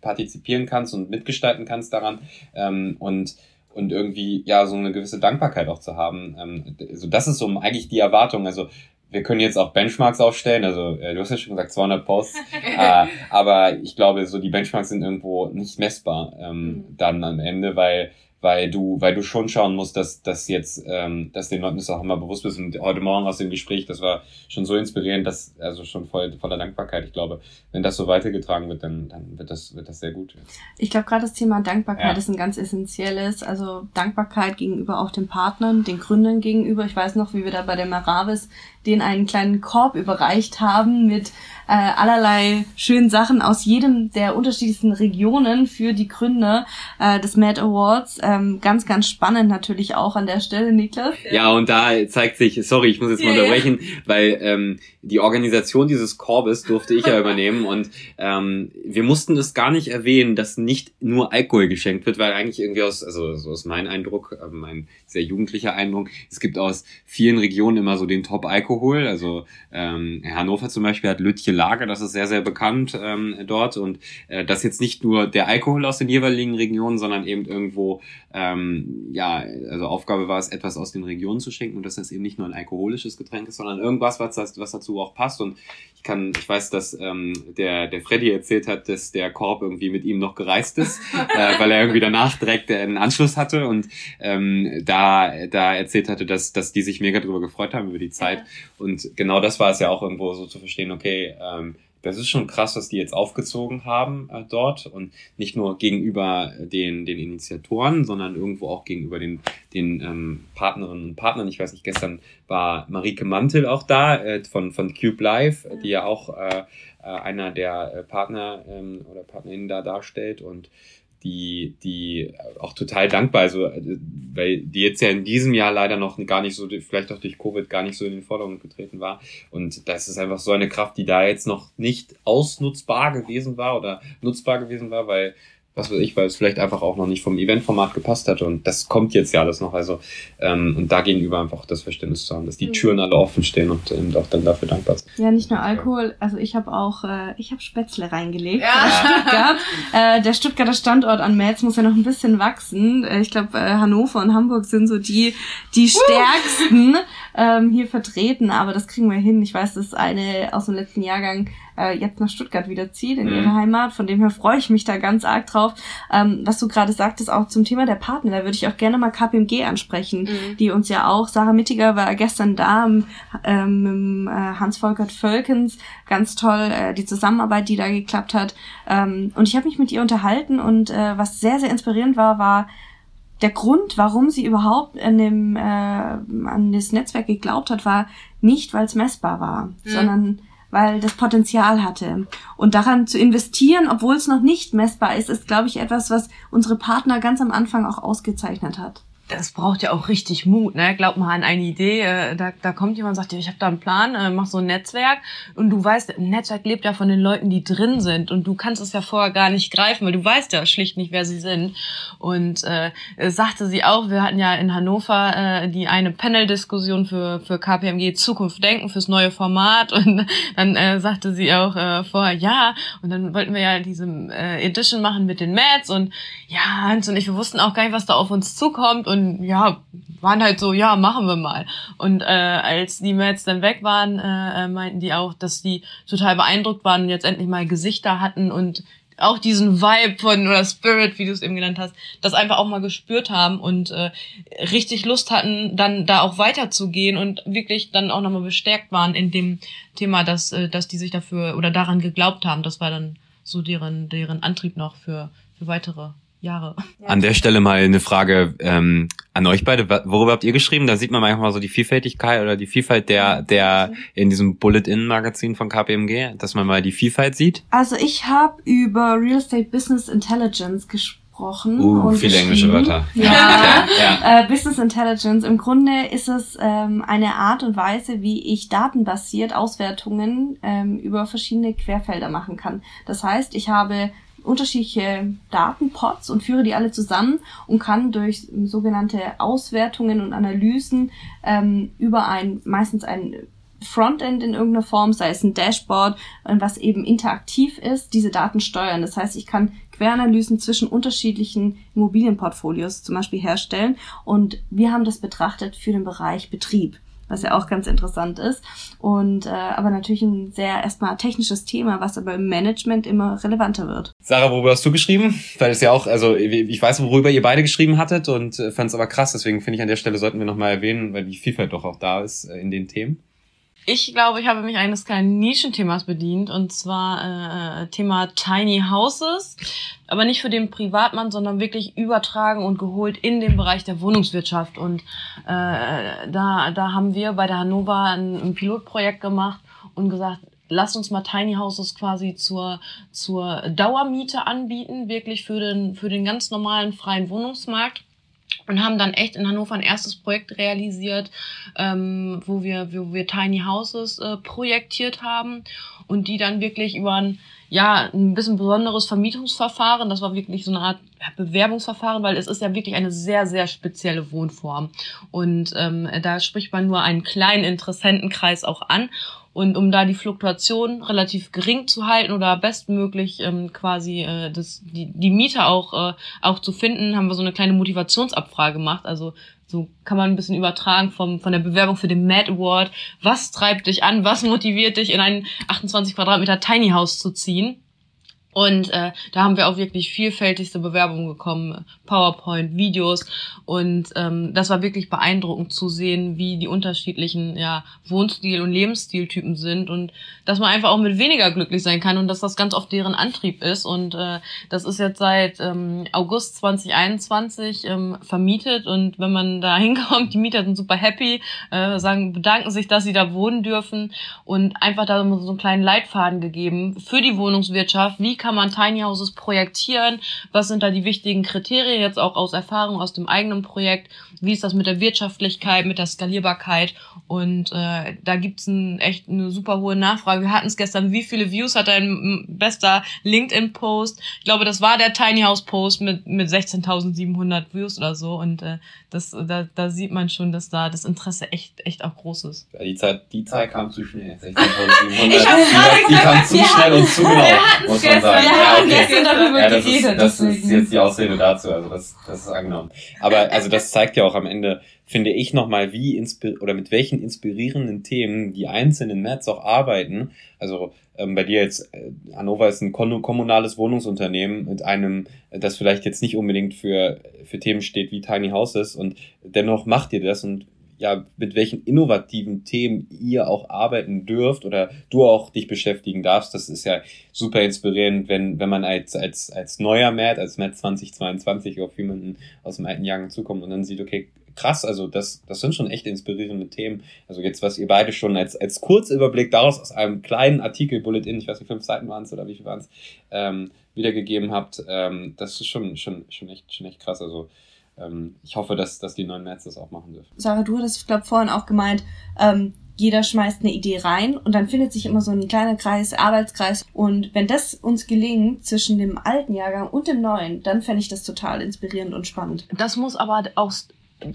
partizipieren kannst und mitgestalten kannst daran. Ähm, und und irgendwie ja so eine gewisse Dankbarkeit auch zu haben. Also das ist so eigentlich die Erwartung. Also wir können jetzt auch Benchmarks aufstellen. Also äh, du hast ja schon gesagt 200 Posts, äh, aber ich glaube, so die Benchmarks sind irgendwo nicht messbar ähm, mhm. dann am Ende, weil weil du, weil du schon schauen musst, dass, dass jetzt, ähm, dass den Leuten das auch immer bewusst bist. Und heute Morgen aus dem Gespräch, das war schon so inspirierend, dass, also schon voll, voller Dankbarkeit. Ich glaube, wenn das so weitergetragen wird, dann, dann wird das, wird das sehr gut. Ich glaube, gerade das Thema Dankbarkeit ja. ist ein ganz essentielles. Also Dankbarkeit gegenüber auch den Partnern, den Gründern gegenüber. Ich weiß noch, wie wir da bei der Maravis den einen kleinen Korb überreicht haben mit äh, allerlei schönen Sachen aus jedem der unterschiedlichsten Regionen für die Gründer äh, des Mad Awards. Ähm, ganz, ganz spannend natürlich auch an der Stelle, Niklas. Ja, und da zeigt sich, sorry, ich muss jetzt mal unterbrechen, ja. weil ähm, die Organisation dieses Korbes durfte ich ja übernehmen und ähm, wir mussten es gar nicht erwähnen, dass nicht nur Alkohol geschenkt wird, weil eigentlich irgendwie aus, also so aus meinem Eindruck, äh, mein sehr jugendlicher Eindruck, es gibt aus vielen Regionen immer so den Top-Alkohol, also ähm, Hannover zum Beispiel hat Lütje Lager, das ist sehr, sehr bekannt ähm, dort und äh, das jetzt nicht nur der Alkohol aus den jeweiligen Regionen, sondern eben irgendwo, ähm, ja, also Aufgabe war es, etwas aus den Regionen zu schenken und dass das eben nicht nur ein alkoholisches Getränk ist, sondern irgendwas, was, was dazu auch passt und ich kann, ich weiß, dass ähm, der, der Freddy erzählt hat, dass der Korb irgendwie mit ihm noch gereist ist, äh, weil er irgendwie danach direkt einen Anschluss hatte und ähm, da, da erzählt hatte, dass, dass die sich mega drüber gefreut haben über die Zeit. Ja. Und genau das war es ja auch irgendwo so zu verstehen, okay, ähm, das ist schon krass, was die jetzt aufgezogen haben äh, dort und nicht nur gegenüber den, den Initiatoren, sondern irgendwo auch gegenüber den, den ähm, Partnerinnen und Partnern. Ich weiß nicht, gestern war Marike Mantel auch da äh, von, von Cube Live, die ja auch äh, äh, einer der äh, Partner ähm, oder Partnerinnen da darstellt und die, die auch total dankbar, also weil die jetzt ja in diesem Jahr leider noch gar nicht so, vielleicht auch durch Covid gar nicht so in den Vordergrund getreten war. Und das ist einfach so eine Kraft, die da jetzt noch nicht ausnutzbar gewesen war oder nutzbar gewesen war, weil was weiß ich, weil es vielleicht einfach auch noch nicht vom Eventformat gepasst hatte und das kommt jetzt ja alles noch. Also ähm, und da gegenüber einfach das Verständnis zu haben, dass die mhm. Türen alle offen stehen und, und auch dann dafür dankbar sind. Ja, nicht nur Alkohol, also ich habe auch, äh, ich habe Spätzle reingelegt. Ja. Stuttgart. Äh, der Stuttgarter Standort an Metz muss ja noch ein bisschen wachsen. Äh, ich glaube, äh, Hannover und Hamburg sind so die die stärksten ähm, hier vertreten, aber das kriegen wir hin. Ich weiß, das ist eine aus dem letzten Jahrgang äh, jetzt nach Stuttgart wieder zieht, in mhm. ihre Heimat. Von dem her freue ich mich da ganz arg drauf. Ähm, was du gerade sagtest, auch zum Thema der Partner, da würde ich auch gerne mal KPMG ansprechen, mhm. die uns ja auch, Sarah Mittiger war gestern da ähm, mit äh, Hans-Volkert Völkens, ganz toll, äh, die Zusammenarbeit, die da geklappt hat. Ähm, und ich habe mich mit ihr unterhalten und äh, was sehr, sehr inspirierend war, war, der Grund, warum sie überhaupt an, dem, äh, an das Netzwerk geglaubt hat, war nicht, weil es messbar war, mhm. sondern weil das Potenzial hatte. Und daran zu investieren, obwohl es noch nicht messbar ist, ist, glaube ich, etwas, was unsere Partner ganz am Anfang auch ausgezeichnet hat. Das braucht ja auch richtig Mut, ne? Glaub mal an eine Idee, äh, da, da kommt jemand und sagt ich habe da einen Plan, äh, mach so ein Netzwerk. Und du weißt, ein Netzwerk lebt ja von den Leuten, die drin sind. Und du kannst es ja vorher gar nicht greifen, weil du weißt ja schlicht nicht, wer sie sind. Und äh, sagte sie auch, wir hatten ja in Hannover äh, die eine Panel-Diskussion für, für KPMG Zukunft denken, fürs neue Format. Und dann äh, sagte sie auch äh, vorher, ja, und dann wollten wir ja diese äh, Edition machen mit den Mats und ja, Hans und ich, wir wussten auch gar nicht, was da auf uns zukommt. Und ja, waren halt so, ja, machen wir mal. Und äh, als die Mats dann weg waren, äh, äh, meinten die auch, dass die total beeindruckt waren und jetzt endlich mal Gesichter hatten und auch diesen Vibe von oder Spirit, wie du es eben genannt hast, das einfach auch mal gespürt haben und äh, richtig Lust hatten, dann da auch weiterzugehen und wirklich dann auch nochmal bestärkt waren in dem Thema, dass, äh, dass die sich dafür oder daran geglaubt haben. Das war dann so deren, deren Antrieb noch für, für weitere Jahre. An der Stelle mal eine Frage ähm, an euch beide. Worüber habt ihr geschrieben? Da sieht man manchmal so die Vielfältigkeit oder die Vielfalt der, der in diesem Bullet-In-Magazin von KPMG, dass man mal die Vielfalt sieht. Also ich habe über Real Estate Business Intelligence gesprochen. Uh, und viele englische Wörter. Ja, ja. Äh, Business Intelligence. Im Grunde ist es ähm, eine Art und Weise, wie ich datenbasiert Auswertungen ähm, über verschiedene Querfelder machen kann. Das heißt, ich habe unterschiedliche Datenpots und führe die alle zusammen und kann durch sogenannte Auswertungen und Analysen ähm, über ein meistens ein Frontend in irgendeiner Form, sei es ein Dashboard, äh, was eben interaktiv ist, diese Daten steuern. Das heißt, ich kann Queranalysen zwischen unterschiedlichen Immobilienportfolios zum Beispiel herstellen und wir haben das betrachtet für den Bereich Betrieb was ja auch ganz interessant ist. Und äh, aber natürlich ein sehr erstmal technisches Thema, was aber im Management immer relevanter wird. Sarah, worüber hast du geschrieben? Weil es ja auch, also ich weiß, worüber ihr beide geschrieben hattet und äh, fand es aber krass, deswegen finde ich an der Stelle sollten wir nochmal erwähnen, weil die Vielfalt doch auch da ist äh, in den Themen. Ich glaube, ich habe mich eines kleinen Nischenthemas bedient und zwar äh, Thema Tiny Houses, aber nicht für den Privatmann, sondern wirklich übertragen und geholt in den Bereich der Wohnungswirtschaft. Und äh, da, da haben wir bei der Hannover ein, ein Pilotprojekt gemacht und gesagt, lasst uns mal Tiny Houses quasi zur, zur Dauermiete anbieten, wirklich für den, für den ganz normalen freien Wohnungsmarkt und haben dann echt in Hannover ein erstes Projekt realisiert, ähm, wo wir, wo wir Tiny Houses äh, projektiert haben und die dann wirklich über ein, ja, ein bisschen besonderes Vermietungsverfahren, das war wirklich so eine Art Bewerbungsverfahren, weil es ist ja wirklich eine sehr, sehr spezielle Wohnform. Und ähm, da spricht man nur einen kleinen Interessentenkreis auch an. Und um da die Fluktuation relativ gering zu halten oder bestmöglich ähm, quasi äh, das, die, die Miete auch, äh, auch zu finden, haben wir so eine kleine Motivationsabfrage gemacht. Also so kann man ein bisschen übertragen vom, von der Bewerbung für den Mad Award. Was treibt dich an? Was motiviert dich, in ein 28 Quadratmeter Tiny House zu ziehen? Und äh, da haben wir auch wirklich vielfältigste Bewerbungen bekommen, PowerPoint, Videos. Und ähm, das war wirklich beeindruckend zu sehen, wie die unterschiedlichen ja, Wohnstil- und Lebensstiltypen sind und dass man einfach auch mit weniger glücklich sein kann und dass das ganz oft deren Antrieb ist. Und äh, das ist jetzt seit ähm, August 2021 ähm, vermietet. Und wenn man da hinkommt, die Mieter sind super happy, äh, sagen, bedanken sich, dass sie da wohnen dürfen und einfach da so einen kleinen Leitfaden gegeben für die Wohnungswirtschaft. Wie kann man Tiny Houses projektieren? Was sind da die wichtigen Kriterien jetzt auch aus Erfahrung aus dem eigenen Projekt? Wie ist das mit der Wirtschaftlichkeit, mit der Skalierbarkeit? Und äh, da gibt's ein, echt eine super hohe Nachfrage. Wir hatten es gestern, wie viele Views hat dein bester LinkedIn-Post? Ich glaube, das war der Tiny House-Post mit, mit 16.700 Views oder so. Und äh, das, da, da sieht man schon, dass da das Interesse echt, echt auch groß ist. Ja, die Zeit, die Zeit kam zu schnell. 16.700. die, die kam zu schnell und zu genau, muss man sagen sagen. Ja, ja, okay. gestern darüber ja, das geredet. Ist, das ist jetzt die Ausrede dazu, also das, das ist angenommen. Aber also das zeigt ja auch am Ende, finde ich nochmal, wie inspir oder mit welchen inspirierenden Themen die einzelnen Mats auch arbeiten. Also ähm, bei dir jetzt, äh, Hannover ist ein kommunales Wohnungsunternehmen mit einem, das vielleicht jetzt nicht unbedingt für, für Themen steht wie Tiny Houses und dennoch macht ihr das und ja, mit welchen innovativen Themen ihr auch arbeiten dürft oder du auch dich beschäftigen darfst. Das ist ja super inspirierend, wenn, wenn man als, als, als neuer Matt, als Matt 2022 auf jemanden aus dem alten Jahren zukommt und dann sieht, okay, krass, also das, das sind schon echt inspirierende Themen. Also jetzt, was ihr beide schon als, als Kurzüberblick daraus aus einem kleinen Artikel, Bulletin, ich weiß nicht, fünf Seiten waren es oder wie viel waren es, ähm, wiedergegeben habt, ähm, das ist schon, schon, schon echt, schon echt krass. Also ähm, ich hoffe, dass, dass die neuen März das auch machen dürfen. Sarah, du hattest, glaube vorhin auch gemeint, ähm, jeder schmeißt eine Idee rein und dann findet sich immer so ein kleiner Kreis, Arbeitskreis. Und wenn das uns gelingt zwischen dem alten Jahrgang und dem neuen, dann fände ich das total inspirierend und spannend. Das muss aber auch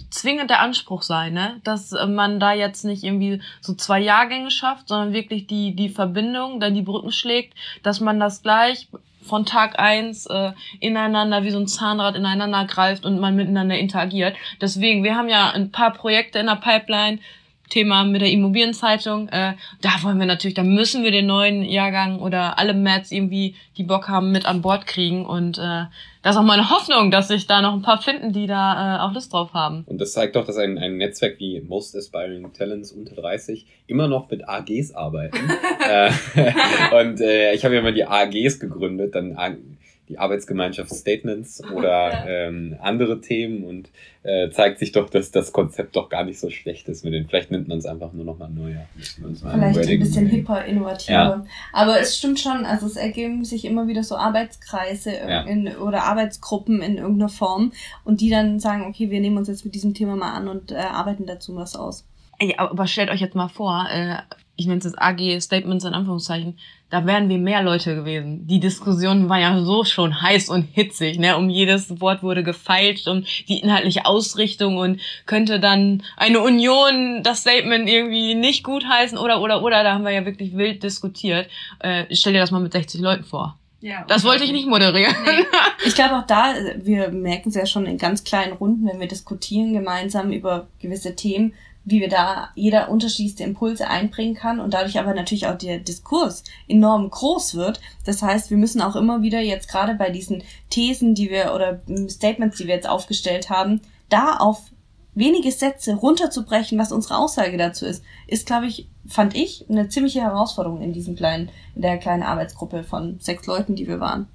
zwingend der Anspruch sein, ne? dass äh, man da jetzt nicht irgendwie so zwei Jahrgänge schafft, sondern wirklich die, die Verbindung, dann die Brücken schlägt, dass man das gleich von Tag eins äh, ineinander wie so ein Zahnrad ineinander greift und man miteinander interagiert. Deswegen, wir haben ja ein paar Projekte in der Pipeline, Thema mit der Immobilienzeitung. Äh, da wollen wir natürlich, da müssen wir den neuen Jahrgang oder alle Mats irgendwie, die Bock haben, mit an Bord kriegen. Und äh, das ist auch meine Hoffnung, dass sich da noch ein paar finden, die da äh, auch Lust drauf haben. Und das zeigt doch, dass ein, ein Netzwerk wie Most Aspiring Talents unter 30 immer noch mit AGs arbeiten. äh, und äh, ich habe ja mal die AGs gegründet, dann die Arbeitsgemeinschaft Statements oder ja. ähm, andere Themen und äh, zeigt sich doch, dass das Konzept doch gar nicht so schlecht ist mit den. Vielleicht nimmt man es einfach nur noch mal neu. Vielleicht ein bisschen hipper, innovativer. Ja. Aber es stimmt schon, also es ergeben sich immer wieder so Arbeitskreise ja. in, oder Arbeitsgruppen in irgendeiner Form und die dann sagen, okay, wir nehmen uns jetzt mit diesem Thema mal an und äh, arbeiten dazu was aus. Ey, aber stellt euch jetzt mal vor, äh, ich nenne es jetzt AG Statements in Anführungszeichen, da wären wir mehr Leute gewesen. Die Diskussion war ja so schon heiß und hitzig, ne? Um jedes Wort wurde gefeilscht und die inhaltliche Ausrichtung und könnte dann eine Union das Statement irgendwie nicht gut heißen oder oder oder. Da haben wir ja wirklich wild diskutiert. Äh, stell dir das mal mit 60 Leuten vor. Ja, das wollte ich nicht moderieren. Nee. Ich glaube auch da, wir merken es ja schon in ganz kleinen Runden, wenn wir diskutieren gemeinsam über gewisse Themen, wie wir da jeder unterschiedlichste Impulse einbringen kann und dadurch aber natürlich auch der Diskurs enorm groß wird. Das heißt, wir müssen auch immer wieder jetzt gerade bei diesen Thesen, die wir oder Statements, die wir jetzt aufgestellt haben, da auf wenige Sätze runterzubrechen, was unsere Aussage dazu ist, ist, glaube ich, fand ich, eine ziemliche Herausforderung in diesem kleinen, in der kleinen Arbeitsgruppe von sechs Leuten, die wir waren.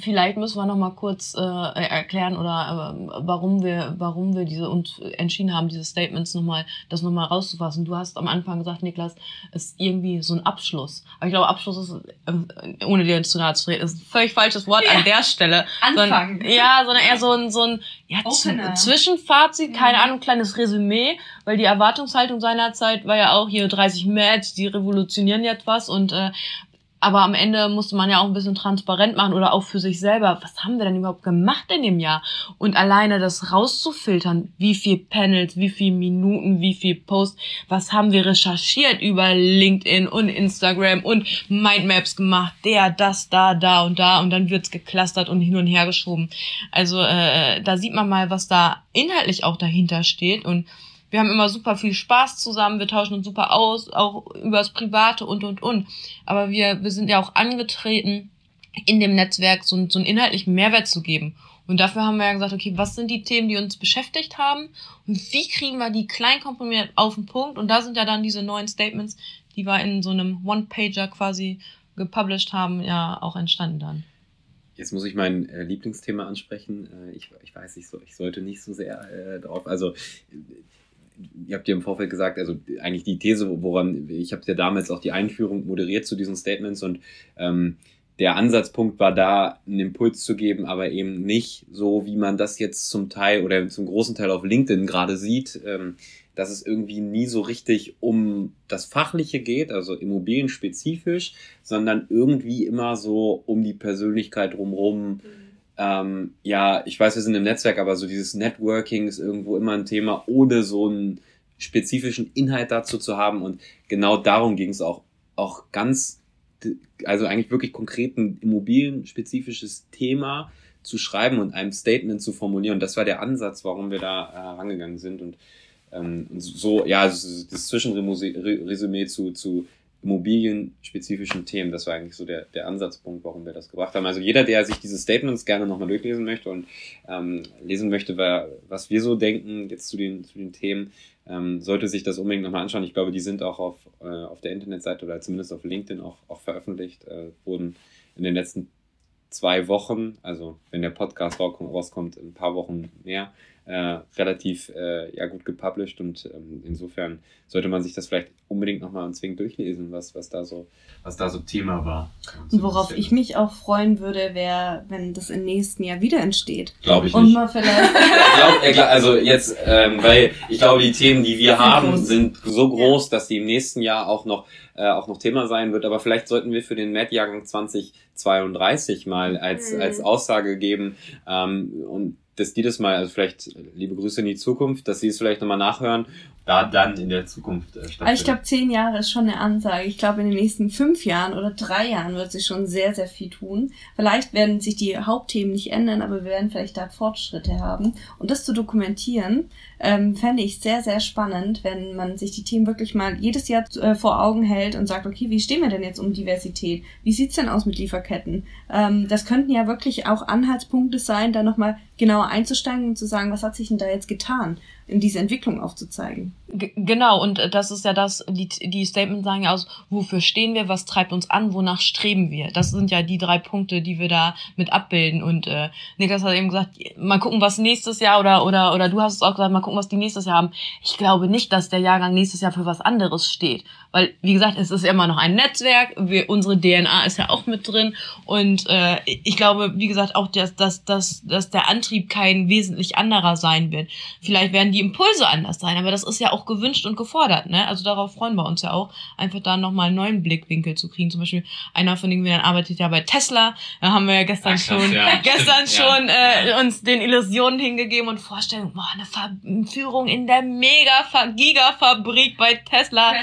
Vielleicht müssen wir noch mal kurz äh, erklären oder äh, warum wir warum wir diese und entschieden haben, diese Statements noch mal das noch mal rauszufassen. Du hast am Anfang gesagt, Niklas, ist irgendwie so ein Abschluss. Aber ich glaube, Abschluss ist äh, ohne dir zu nahe zu treten, ist ein völlig falsches Wort ja. an der Stelle. Anfang. Sondern, ja, sondern eher so ein so ein ja, Zwischenfazit, keine mhm. Ahnung, kleines Resümee, weil die Erwartungshaltung seinerzeit war ja auch hier 30 Mad, die revolutionieren jetzt was und äh, aber am Ende musste man ja auch ein bisschen transparent machen oder auch für sich selber. Was haben wir denn überhaupt gemacht in dem Jahr? Und alleine das rauszufiltern, wie viel Panels, wie viel Minuten, wie viel Posts, was haben wir recherchiert über LinkedIn und Instagram und Mindmaps gemacht, der, das, da, da und da und dann wird's geklustert und hin und her geschoben. Also äh, da sieht man mal, was da inhaltlich auch dahinter steht und wir haben immer super viel Spaß zusammen, wir tauschen uns super aus, auch übers Private und, und, und. Aber wir, wir sind ja auch angetreten, in dem Netzwerk so, so einen inhaltlichen Mehrwert zu geben. Und dafür haben wir ja gesagt, okay, was sind die Themen, die uns beschäftigt haben? Und wie kriegen wir die klein auf den Punkt? Und da sind ja dann diese neuen Statements, die wir in so einem One-Pager quasi gepublished haben, ja auch entstanden dann. Jetzt muss ich mein äh, Lieblingsthema ansprechen. Äh, ich, ich weiß, ich, so, ich sollte nicht so sehr äh, drauf. Also ihr habt ja im Vorfeld gesagt, also eigentlich die These, woran, ich habe ja damals auch die Einführung moderiert zu diesen Statements und ähm, der Ansatzpunkt war da, einen Impuls zu geben, aber eben nicht so, wie man das jetzt zum Teil oder zum großen Teil auf LinkedIn gerade sieht, ähm, dass es irgendwie nie so richtig um das Fachliche geht, also immobilienspezifisch, sondern irgendwie immer so um die Persönlichkeit drumherum. Mhm ähm, ja, ich weiß, wir sind im Netzwerk, aber so dieses Networking ist irgendwo immer ein Thema, ohne so einen spezifischen Inhalt dazu zu haben. Und genau darum ging es auch, auch ganz, also eigentlich wirklich konkreten immobilienspezifisches Thema zu schreiben und einem Statement zu formulieren. Das war der Ansatz, warum wir da äh, sind. Und, ähm, so, ja, das, das Zwischenresümee zu, zu immobilienspezifischen Themen. Das war eigentlich so der, der Ansatzpunkt, warum wir das gebracht haben. Also jeder, der sich diese Statements gerne nochmal durchlesen möchte und ähm, lesen möchte, was wir so denken jetzt zu den, zu den Themen, ähm, sollte sich das unbedingt nochmal anschauen. Ich glaube, die sind auch auf, äh, auf der Internetseite oder zumindest auf LinkedIn auch, auch veröffentlicht, äh, wurden in den letzten zwei Wochen, also wenn der Podcast rauskommt, ein paar Wochen mehr, äh, relativ äh, ja, gut gepublished und ähm, insofern sollte man sich das vielleicht unbedingt nochmal zwingend durchlesen, was, was, da so, was da so Thema war. Und worauf ich mich auch freuen würde, wäre, wenn das im nächsten Jahr wieder entsteht. Glaube ich Und nicht. mal vielleicht. glaub, ja, klar, also jetzt, ähm, weil ich glaube, die Themen, die wir haben, sind so groß, dass die im nächsten Jahr auch noch äh, auch noch Thema sein wird. Aber vielleicht sollten wir für den Met-Jahrgang 2032 mal als Mhm. als Aussage geben ähm, und dass die das mal, also vielleicht liebe Grüße in die Zukunft, dass sie es vielleicht nochmal nachhören, da dann in der Zukunft äh, Aber ich stattfindet. glaube, zehn Jahre ist schon eine Ansage. Ich glaube, in den nächsten fünf Jahren oder drei Jahren wird sich schon sehr, sehr viel tun. Vielleicht werden sich die Hauptthemen nicht ändern, aber wir werden vielleicht da Fortschritte haben. Und das zu dokumentieren, ähm, fände ich sehr, sehr spannend, wenn man sich die Themen wirklich mal jedes Jahr äh, vor Augen hält und sagt, okay, wie stehen wir denn jetzt um Diversität? Wie sieht's denn aus mit Lieferketten? Ähm, das könnten ja wirklich auch Anhaltspunkte sein, da nochmal genauer einzusteigen und zu sagen, was hat sich denn da jetzt getan, in diese Entwicklung aufzuzeigen. G genau, und äh, das ist ja das, die, die Statements sagen ja aus, wofür stehen wir, was treibt uns an, wonach streben wir. Das sind ja die drei Punkte, die wir da mit abbilden. Und äh, Niklas hat eben gesagt, mal gucken, was nächstes Jahr oder oder oder du hast es auch gesagt, mal gucken, was die nächstes Jahr haben. Ich glaube nicht, dass der Jahrgang nächstes Jahr für was anderes steht. Weil, wie gesagt, es ist ja immer noch ein Netzwerk, wir, unsere DNA ist ja auch mit drin. Und äh, ich glaube, wie gesagt, auch, dass, dass, dass, dass der Antrieb kein wesentlich anderer sein wird. Vielleicht werden die Impulse anders sein, aber das ist ja auch gewünscht und gefordert. Ne? Also darauf freuen wir uns ja auch, einfach da nochmal einen neuen Blickwinkel zu kriegen. Zum Beispiel einer von den Gewinnern arbeitet ja bei Tesla. Da haben wir ja gestern Ach, schon, ja, gestern stimmt, ja, schon äh, uns den Illusionen hingegeben und Vorstellung, boah, eine Ver Führung in der Mega-Gigafabrik bei Tesla.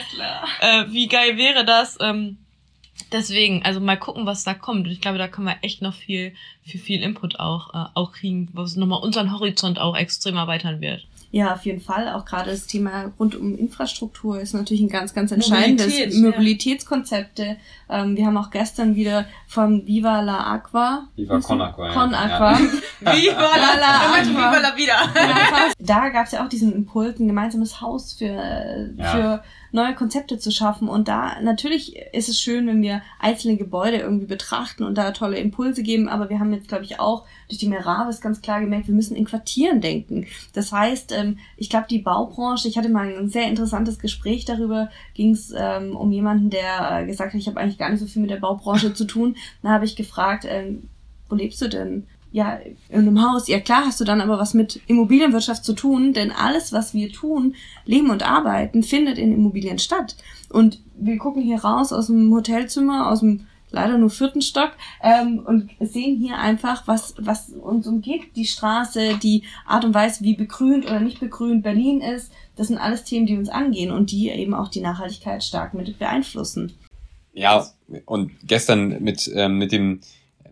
Äh, wie geil wäre das? Ähm, deswegen, also mal gucken, was da kommt. Und ich glaube, da können wir echt noch viel, viel, viel Input auch, äh, auch kriegen, was nochmal unseren Horizont auch extrem erweitern wird. Ja, auf jeden Fall. Auch gerade das Thema rund um Infrastruktur ist natürlich ein ganz, ganz entscheidendes. Mobilität, ja. Mobilitätskonzepte. Ähm, wir haben auch gestern wieder vom Viva la Aqua. Viva Con Aqua, ja. Con Aqua. Viva la- Viva la vida! da gab es ja auch diesen Impuls, ein gemeinsames Haus für, Ja. für neue Konzepte zu schaffen. Und da natürlich ist es schön, wenn wir einzelne Gebäude irgendwie betrachten und da tolle Impulse geben. Aber wir haben jetzt, glaube ich, auch durch die Meravis ganz klar gemerkt, wir müssen in Quartieren denken. Das heißt, ähm, ich glaube, die Baubranche, ich hatte mal ein sehr interessantes Gespräch darüber, ging es ähm, um jemanden, der äh, gesagt hat, ich habe eigentlich gar nicht so viel mit der Baubranche zu tun. Da habe ich gefragt, ähm, wo lebst du denn? Ja, in einem Haus. Ja klar hast du dann aber was mit Immobilienwirtschaft zu tun, denn alles, was wir tun, leben und arbeiten, findet in Immobilien statt. Und wir gucken hier raus aus dem Hotelzimmer, aus dem leider nur vierten Stock ähm, und sehen hier einfach, was, was uns umgeht. Die Straße, die Art und Weise, wie begrünt oder nicht begrünt Berlin ist. Das sind alles Themen, die uns angehen und die eben auch die Nachhaltigkeit stark mit beeinflussen. Ja, und gestern mit, ähm, mit dem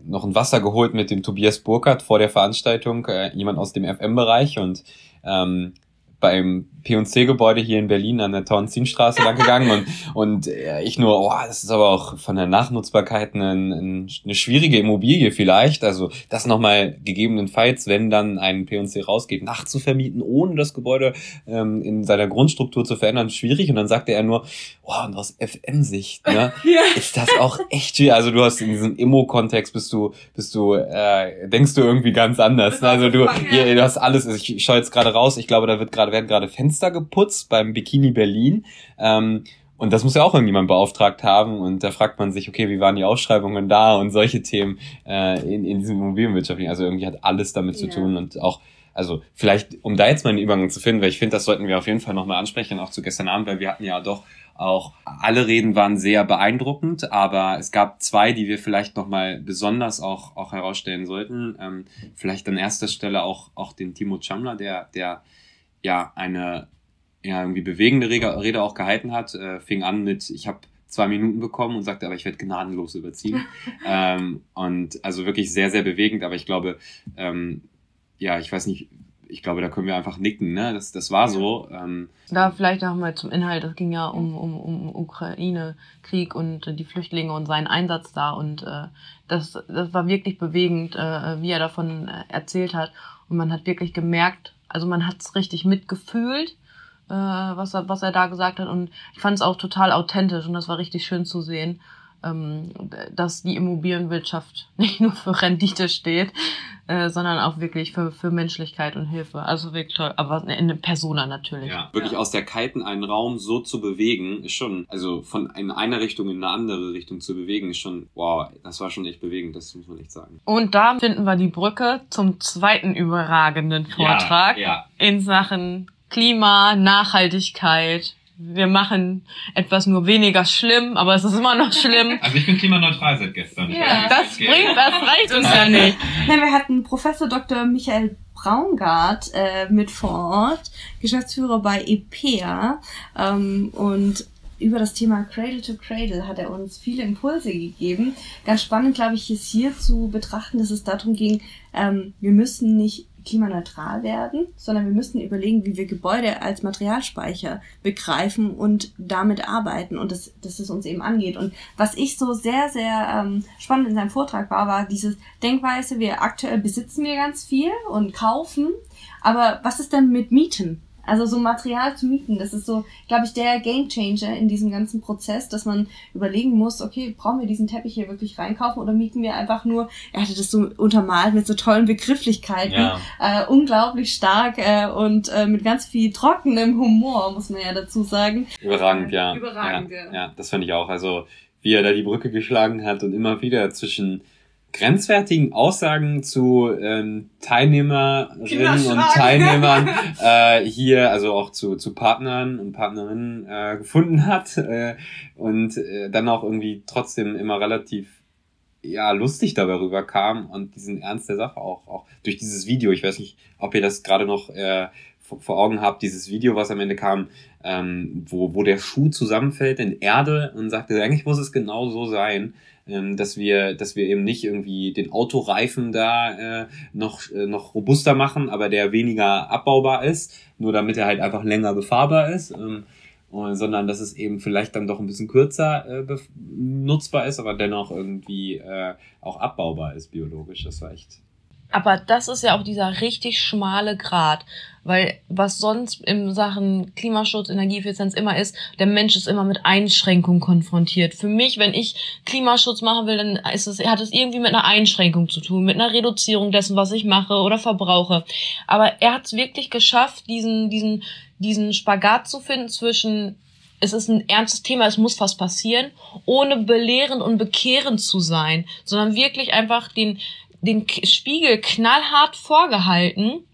noch ein Wasser geholt mit dem Tobias Burkhardt vor der Veranstaltung, äh, jemand aus dem FM-Bereich und ähm, beim P&C-Gebäude hier in Berlin an der Tauentzienstraße lang gegangen und, und äh, ich nur, oh, das ist aber auch von der Nachnutzbarkeit eine, eine, schwierige Immobilie vielleicht. Also das nochmal gegebenenfalls, wenn dann ein P&C rausgeht, nachzuvermieten, ohne das Gebäude ähm, in seiner Grundstruktur zu verändern, schwierig. Und dann sagte er nur, oh, und aus FM-Sicht, ne, ist das auch echt schwierig. Also du hast in diesem Immo-Kontext bist du, bist du, äh, denkst du irgendwie ganz anders. Ne? Also du, hier, du hast alles, ich, ich schaue jetzt gerade raus, ich glaube, da wird gerade, werden gerade Fenster geputzt beim Bikini Berlin. Ähm, und das muss ja auch irgendjemand beauftragt haben. Und da fragt man sich, okay, wie waren die Ausschreibungen da und solche Themen äh, in, in diesem Immobilienwirtschaftlichen. Also irgendwie hat alles damit zu Ja. tun und auch, also vielleicht, um da jetzt mal einen Übergang zu finden, weil ich finde, das sollten wir auf jeden Fall nochmal ansprechen, auch zu gestern Abend, weil wir hatten ja doch auch, alle Reden waren sehr beeindruckend, aber es gab zwei, die wir vielleicht nochmal besonders auch, auch herausstellen sollten. Ähm, vielleicht an erster Stelle auch, auch den Timo Chamler, der, der ja eine ja, irgendwie bewegende Rede, auch gehalten hat, äh, fing an mit, ich habe zwei Minuten bekommen und sagte, aber ich werde gnadenlos überziehen. ähm, und also wirklich sehr, sehr bewegend, aber ich glaube, ähm, ja, ich weiß nicht, ich glaube, da können wir einfach nicken, ne? Das, das war so. Ähm, Da vielleicht noch mal zum Inhalt. Es ging ja um, um, um Ukraine-Krieg und die Flüchtlinge und seinen Einsatz da. Und äh, das, das war wirklich bewegend, äh, wie er davon äh, erzählt hat. Und man hat wirklich gemerkt, also man hat es richtig mitgefühlt, äh, was, er, was er da gesagt hat. Und ich fand es auch total authentisch und das war richtig schön zu sehen. Ähm, dass die Immobilienwirtschaft nicht nur für Rendite steht, äh, sondern auch wirklich für, für Menschlichkeit und Hilfe. Also wirklich toll, aber eine Persona natürlich. Ja, wirklich ja. aus der Kalten einen Raum so zu bewegen, ist schon, also von in eine Richtung in eine andere Richtung zu bewegen, ist schon, wow, das war schon echt bewegend, das muss man echt sagen. Und da finden wir die Brücke zum zweiten überragenden Vortrag ja, ja. in Sachen Klima, Nachhaltigkeit, wir machen etwas nur weniger schlimm, aber es ist immer noch schlimm. Also ich bin klimaneutral seit gestern. Ja, das bringt, das reicht uns ja nicht. Nein, wir hatten Professor Dr. Michael Braungart äh, mit vor Ort, Geschäftsführer bei EPEA ähm, und über das Thema Cradle to Cradle hat er uns viele Impulse gegeben. Ganz spannend, glaube ich, ist hier zu betrachten, dass es darum ging, ähm, wir müssen nicht klimaneutral werden, sondern wir müssen überlegen, wie wir Gebäude als Materialspeicher begreifen und damit arbeiten und dass, dass es uns eben angeht. Und was ich so sehr, sehr ähm, spannend in seinem Vortrag war, war diese Denkweise, wir aktuell besitzen wir ganz viel und kaufen, aber was ist denn mit Mieten? Also so Material zu mieten, das ist so, glaube ich, der Gamechanger in diesem ganzen Prozess, dass man überlegen muss, okay, brauchen wir diesen Teppich hier wirklich reinkaufen oder mieten wir einfach nur, er hatte das so untermalt mit so tollen Begrifflichkeiten, ja. äh, unglaublich stark äh, und äh, mit ganz viel trockenem Humor, muss man ja dazu sagen. Überragend, ja. Überragend, ja. Ja, ja das fand ich auch. Also wie er da die Brücke geschlagen hat und immer wieder zwischen grenzwertigen Aussagen zu ähm, Teilnehmerinnen und Teilnehmern äh, hier, also auch zu, zu Partnern und Partnerinnen äh, gefunden hat äh, und äh, dann auch irgendwie trotzdem immer relativ ja lustig dabei rüberkam und diesen Ernst der Sache auch auch durch dieses Video. Ich weiß nicht, ob ihr das gerade noch äh, vor, Augen habt, dieses Video, was am Ende kam, ähm, wo wo der Schuh zusammenfällt in Erde und sagte, eigentlich muss es genau so sein ähm, dass wir, dass wir eben nicht irgendwie den Autoreifen da äh, noch, äh, noch robuster machen, aber der weniger abbaubar ist, nur damit er halt einfach länger befahrbar ist. Ähm, sondern dass es eben vielleicht dann doch ein bisschen kürzer äh, nutzbar ist, aber dennoch irgendwie äh, auch abbaubar ist biologisch. Das war echt aber das ist ja auch dieser richtig schmale Grad, weil was sonst in Sachen Klimaschutz, Energieeffizienz immer ist, der Mensch ist immer mit Einschränkungen konfrontiert. Für mich, wenn ich Klimaschutz machen will, dann ist es, hat es irgendwie mit einer Einschränkung zu tun, mit einer Reduzierung dessen, was ich mache oder verbrauche. Aber er hat es wirklich geschafft, diesen, diesen, diesen Spagat zu finden zwischen es ist ein ernstes Thema, es muss was passieren, ohne belehrend und bekehrend zu sein, sondern wirklich einfach den, den Spiegel knallhart vorgehalten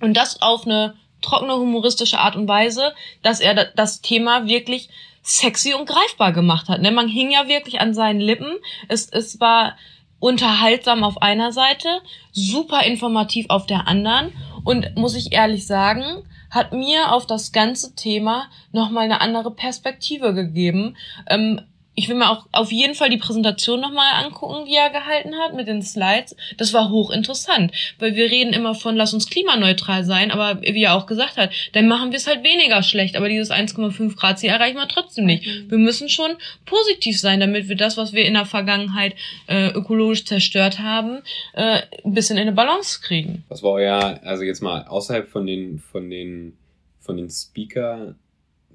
und das auf eine trockene, humoristische Art und Weise, dass er das Thema wirklich sexy und greifbar gemacht hat. Ne? Man hing ja wirklich an seinen Lippen. Es, es war unterhaltsam auf einer Seite, super informativ auf der anderen und muss ich ehrlich sagen, hat mir auf das ganze Thema nochmal eine andere Perspektive gegeben. Ähm, ich will mir auch auf jeden Fall die Präsentation nochmal angucken, die er gehalten hat mit den Slides. Das war hochinteressant, weil wir reden immer von, lass uns klimaneutral sein, aber wie er auch gesagt hat, dann machen wir es halt weniger schlecht, aber dieses 1,5 Grad Ziel erreichen wir trotzdem nicht. Mhm. Wir müssen schon positiv sein, damit wir das, was wir in der Vergangenheit äh, ökologisch zerstört haben, äh, ein bisschen in eine Balance kriegen. Was war euer, also jetzt mal außerhalb von den, von den, von den Speaker,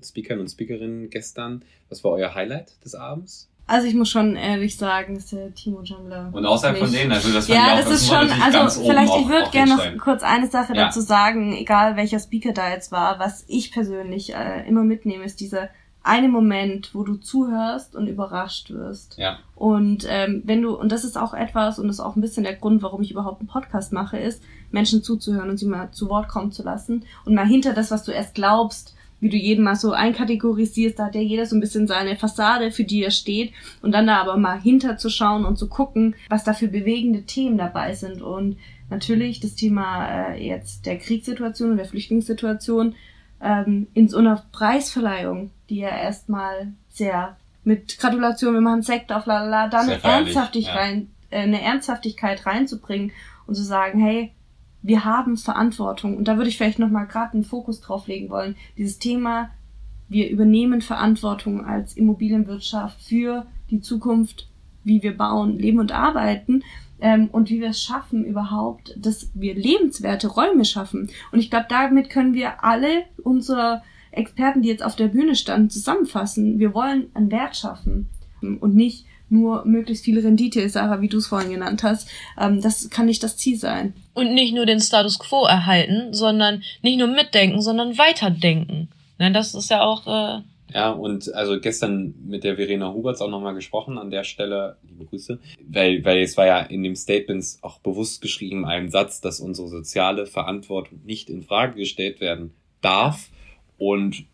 Speakern und Speakerinnen gestern. Was war euer Highlight des Abends? Also ich muss schon ehrlich sagen, dass der Timo Jungler. Und außerhalb von denen, also das Ja, das, das ist schon, also vielleicht, ich würde gerne noch kurz eine Sache ja. dazu sagen, egal welcher Speaker da jetzt war, was ich persönlich äh, immer mitnehme, ist dieser eine Moment, wo du zuhörst und überrascht wirst. Ja. Und ähm, wenn du, und das ist auch etwas, und das ist auch ein bisschen der Grund, warum ich überhaupt einen Podcast mache, ist, Menschen zuzuhören und sie mal zu Wort kommen zu lassen und mal hinter das, was du erst glaubst, wie du jeden mal so einkategorisierst, da hat ja jeder so ein bisschen seine Fassade, für die er steht und dann da aber mal hinterzuschauen und zu gucken, was da für bewegende Themen dabei sind und natürlich das Thema äh, jetzt der Kriegssituation und der Flüchtlingssituation ähm, in so einer Preisverleihung, die ja erstmal sehr mit Gratulation, wir machen Sekt auf lalala, da eine, Ernsthaftig ja. rein, äh, eine Ernsthaftigkeit reinzubringen und zu sagen, hey, wir haben Verantwortung. Und da würde ich vielleicht nochmal gerade einen Fokus drauf legen wollen. Dieses Thema, wir übernehmen Verantwortung als Immobilienwirtschaft für die Zukunft, wie wir bauen, leben und arbeiten ähm, und wie wir es schaffen überhaupt, dass wir lebenswerte Räume schaffen. Und ich glaube, damit können wir alle unsere Experten, die jetzt auf der Bühne standen, zusammenfassen. Wir wollen einen Wert schaffen und nicht nur möglichst viel Rendite, Sarah, wie du es vorhin genannt hast. Ähm, das kann nicht das Ziel sein. Und nicht nur den Status quo erhalten, sondern nicht nur mitdenken, sondern weiterdenken. Ne, das ist ja auch äh, ja, und also gestern mit der Verena Huberts auch nochmal gesprochen an der Stelle, liebe Grüße, weil, weil es war ja in dem Statements auch bewusst geschrieben, ein Satz, dass unsere soziale Verantwortung nicht in Frage gestellt werden darf. Und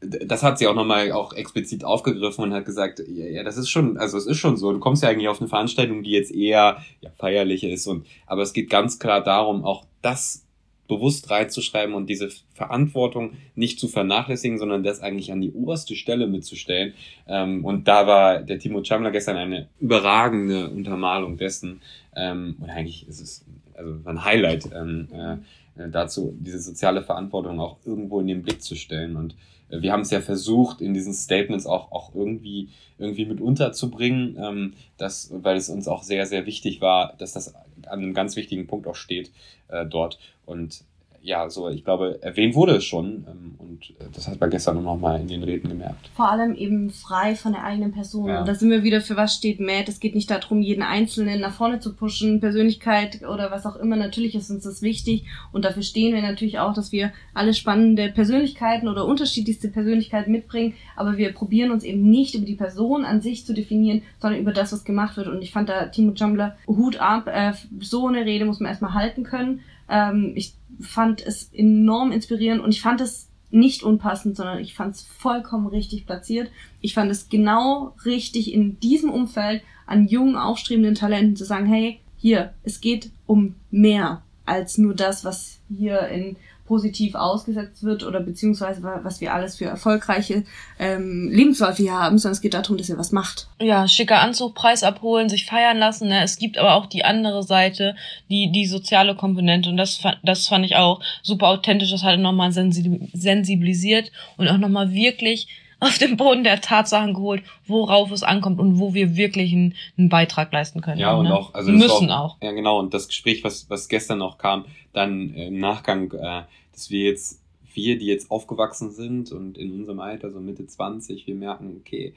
das hat sie auch nochmal auch explizit aufgegriffen und hat gesagt, ja, ja, das ist schon, also es ist schon so, du kommst ja eigentlich auf eine Veranstaltung, die jetzt eher ja, feierlich ist und aber es geht ganz klar darum, auch das bewusst reinzuschreiben und diese Verantwortung nicht zu vernachlässigen, sondern das eigentlich an die oberste Stelle mitzustellen. Ähm, und da war der Timo Chamler gestern eine überragende Untermalung dessen. Ähm, und eigentlich ist es also ein Highlight ähm, äh, dazu, diese soziale Verantwortung auch irgendwo in den Blick zu stellen. Und äh, wir haben es ja versucht, in diesen Statements auch, auch irgendwie, irgendwie mit unterzubringen, ähm, dass, weil es uns auch sehr, sehr wichtig war, dass das an einem ganz wichtigen Punkt auch steht äh, dort. Und ja, so, ich glaube, erwähnt wurde es schon ähm, und äh, das hat man gestern noch mal in den Reden gemerkt. Vor allem eben frei von der eigenen Person. Ja. Und da sind wir wieder, für was steht Matt. Es geht nicht darum, jeden Einzelnen nach vorne zu pushen, Persönlichkeit oder was auch immer. Natürlich ist uns das wichtig und dafür stehen wir natürlich auch, dass wir alle spannende Persönlichkeiten oder unterschiedlichste Persönlichkeiten mitbringen, aber wir probieren uns eben nicht über die Person an sich zu definieren, sondern über das, was gemacht wird. Und ich fand da Timo Jumbler Hut ab, äh, so eine Rede muss man erstmal halten können. Ähm, ich fand es enorm inspirierend und ich fand es nicht unpassend, sondern ich fand es vollkommen richtig platziert. Ich fand es genau richtig in diesem Umfeld an jungen, aufstrebenden Talenten zu sagen, hey, hier, es geht um mehr als nur das, was hier in positiv ausgesetzt wird oder beziehungsweise was wir alles für erfolgreiche ähm, Lebensläufe hier haben, sondern es geht darum, dass ihr was macht. Ja, schicker Anzug, Preis abholen, sich feiern lassen. Ne? Es gibt aber auch die andere Seite, die die soziale Komponente und das, das fand ich auch super authentisch. Das hat nochmal sensibilisiert und auch nochmal wirklich auf den Boden der Tatsachen geholt, worauf es ankommt und wo wir wirklich einen, einen Beitrag leisten können. Ja, und ne? auch, also müssen auch, auch, Ja, genau. Und das Gespräch, was, was gestern noch kam, dann im Nachgang, äh, dass wir jetzt, wir, die jetzt aufgewachsen sind und in unserem Alter, so Mitte 20, wir merken, okay,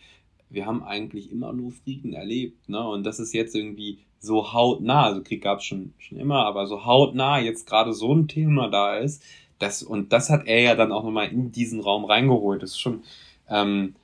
wir haben eigentlich immer nur Frieden erlebt, ne? Und das ist jetzt irgendwie so hautnah, also Krieg gab es schon, schon immer, aber so hautnah jetzt gerade so ein Thema da ist, das, und das hat er ja dann auch nochmal in diesen Raum reingeholt. Das ist schon ähm,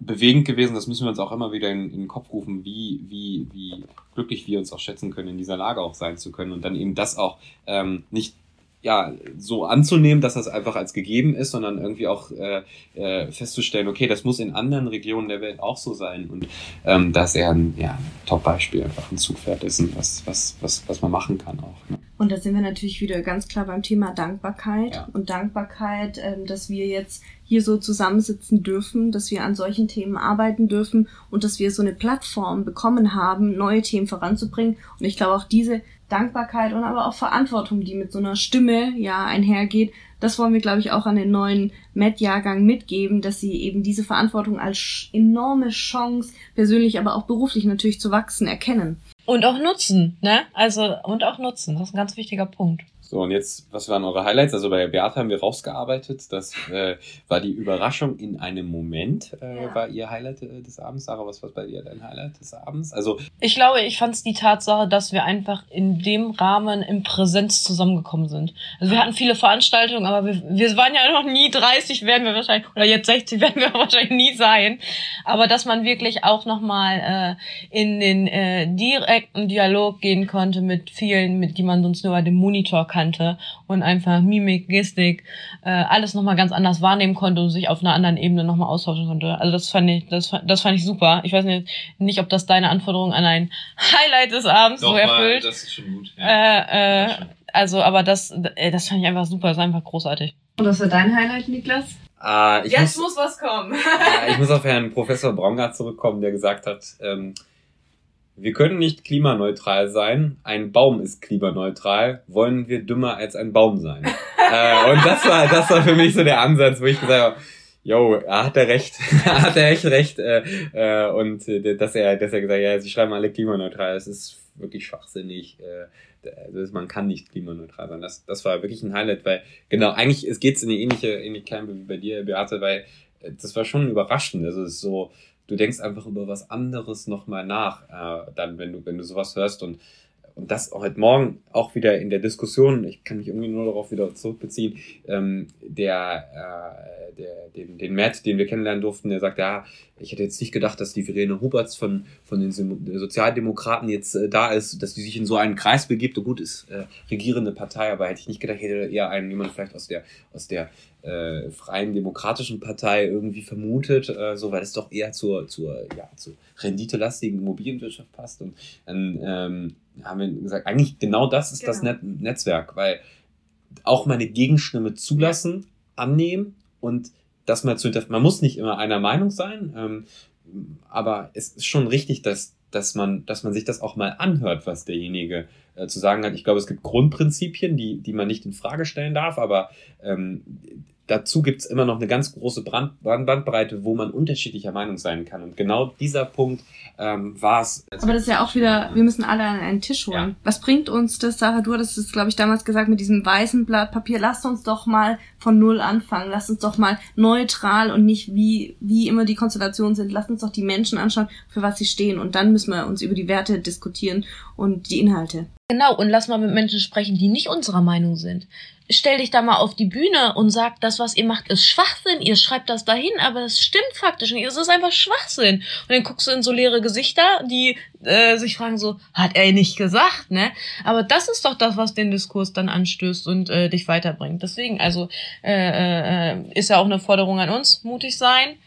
bewegend gewesen, das müssen wir uns auch immer wieder in, in den Kopf rufen, wie, wie, wie glücklich wir uns auch schätzen können, in dieser Lage auch sein zu können und dann eben das auch ähm, nicht ja, so anzunehmen, dass das einfach als gegeben ist, sondern irgendwie auch äh, äh, festzustellen, okay, das muss in anderen Regionen der Welt auch so sein. Und ähm, da ist er ein ja, Top-Beispiel, einfach ein Zugpferd dessen, was, was, was, was man machen kann auch. Ne? Und da sind wir natürlich wieder ganz klar beim Thema Dankbarkeit. Ja. Und Dankbarkeit, ähm, dass wir jetzt hier so zusammensitzen dürfen, dass wir an solchen Themen arbeiten dürfen und dass wir so eine Plattform bekommen haben, neue Themen voranzubringen. Und ich glaube auch diese Dankbarkeit und aber auch Verantwortung, die mit so einer Stimme ja einhergeht. Das wollen wir, glaube ich, auch an den neuen Met-Jahrgang mitgeben, dass sie eben diese Verantwortung als enorme Chance, persönlich, aber auch beruflich natürlich zu wachsen, erkennen. Und auch nutzen, ne? Also, und auch nutzen. Das ist ein ganz wichtiger Punkt. So, und jetzt, was waren eure Highlights? Also bei Beate haben wir rausgearbeitet. Das äh, war die Überraschung in einem Moment, äh, ja. war ihr Highlight äh, des Abends. Sarah, was war bei dir dein Highlight des Abends? Also Ich glaube, ich fand es die Tatsache, dass wir einfach in dem Rahmen in Präsenz zusammengekommen sind. Also wir hatten viele Veranstaltungen, aber wir, wir waren ja noch nie 30, werden wir wahrscheinlich, oder jetzt 60 werden wir wahrscheinlich nie sein. Aber dass man wirklich auch nochmal äh, in den äh, direkten Dialog gehen konnte mit vielen, mit die man sonst nur bei dem Monitor kann kannte und einfach Mimik, Gestik, äh, alles nochmal ganz anders wahrnehmen konnte und sich auf einer anderen Ebene nochmal austauschen konnte. Also das fand ich, das, das fand ich super. Ich weiß nicht, nicht, ob das deine Anforderung an ein Highlight des Abends Doch, so erfüllt. Mal, das ist schon gut. Ja. Äh, äh, also, aber das, äh, das fand ich einfach super, das ist einfach großartig. Und was war dein Highlight, Niklas? Äh, Jetzt muss, muss, was kommen. äh, ich muss auf Herrn Professor Braungart zurückkommen, der gesagt hat, ähm, wir können nicht klimaneutral sein. Ein Baum ist klimaneutral. Wollen wir dümmer als ein Baum sein? äh, und das war, das war für mich so der Ansatz, wo ich gesagt habe, Jo, er hat er recht, er hat er echt recht, äh, äh, und äh, dass er, dass er gesagt hat, ja, sie schreiben alle klimaneutral, es ist wirklich schwachsinnig, äh, also man kann nicht klimaneutral sein. Das, das war wirklich ein Highlight, weil genau, eigentlich es geht's in eine ähnliche, ähnliche Kerne wie bei dir, Beate, weil äh, das war schon überraschend. Also es ist so, du denkst einfach über was anderes nochmal nach, äh, dann, wenn du, wenn du sowas hörst und und das heute Morgen auch wieder in der Diskussion, ich kann mich irgendwie nur darauf wieder zurückbeziehen, ähm, der, äh, der, den, den Matt, den wir kennenlernen durften, der sagt, ja, ich hätte jetzt nicht gedacht, dass die Verena Huberts von, von den Sozialdemokraten jetzt äh, da ist, dass die sich in so einen Kreis begibt. Und gut, ist äh, regierende Partei, aber hätte ich nicht gedacht, hätte eher einen jemand vielleicht aus der, aus der äh, Freien Demokratischen Partei irgendwie vermutet, äh, so, weil es doch eher zur, zur, ja, zur renditelastigen Immobilienwirtschaft passt. Und dann ähm, haben wir gesagt, eigentlich genau das ist genau. das Net Netzwerk, weil auch meine Gegenstimme zulassen, annehmen und das mal zu hinterfragen. Man muss nicht immer einer Meinung sein, ähm, aber es ist schon richtig, dass, dass, man, dass man sich das auch mal anhört, was derjenige äh, zu sagen hat. Ich glaube, es gibt Grundprinzipien, die, die man nicht in Frage stellen darf, aber ähm, dazu gibt's immer noch eine ganz große Brand, Bandbreite, wo man unterschiedlicher Meinung sein kann. Und genau dieser Punkt ähm, war es. Aber das ist ja auch wieder, wir müssen alle an einen Tisch holen. Ja. Was bringt uns das, Sarah? Du hattest es, glaube ich, damals gesagt mit diesem weißen Blatt Papier. Lasst uns doch mal von Null anfangen. Lasst uns doch mal neutral und nicht wie, wie immer die Konstellationen sind. Lasst uns doch die Menschen anschauen, für was sie stehen. Und dann müssen wir uns über die Werte diskutieren und die Inhalte. Genau, und lass mal mit Menschen sprechen, die nicht unserer Meinung sind stell dich da mal auf die Bühne und sag, das, was ihr macht, ist Schwachsinn. Ihr schreibt das dahin, aber es stimmt faktisch nicht. Es ist einfach Schwachsinn. Und dann guckst du in so leere Gesichter, die äh, sich fragen so, hat er nicht gesagt, ne? Aber das ist doch das, was den Diskurs dann anstößt und äh, dich weiterbringt. Deswegen, also äh, äh, ist ja auch eine Forderung an uns, mutig sein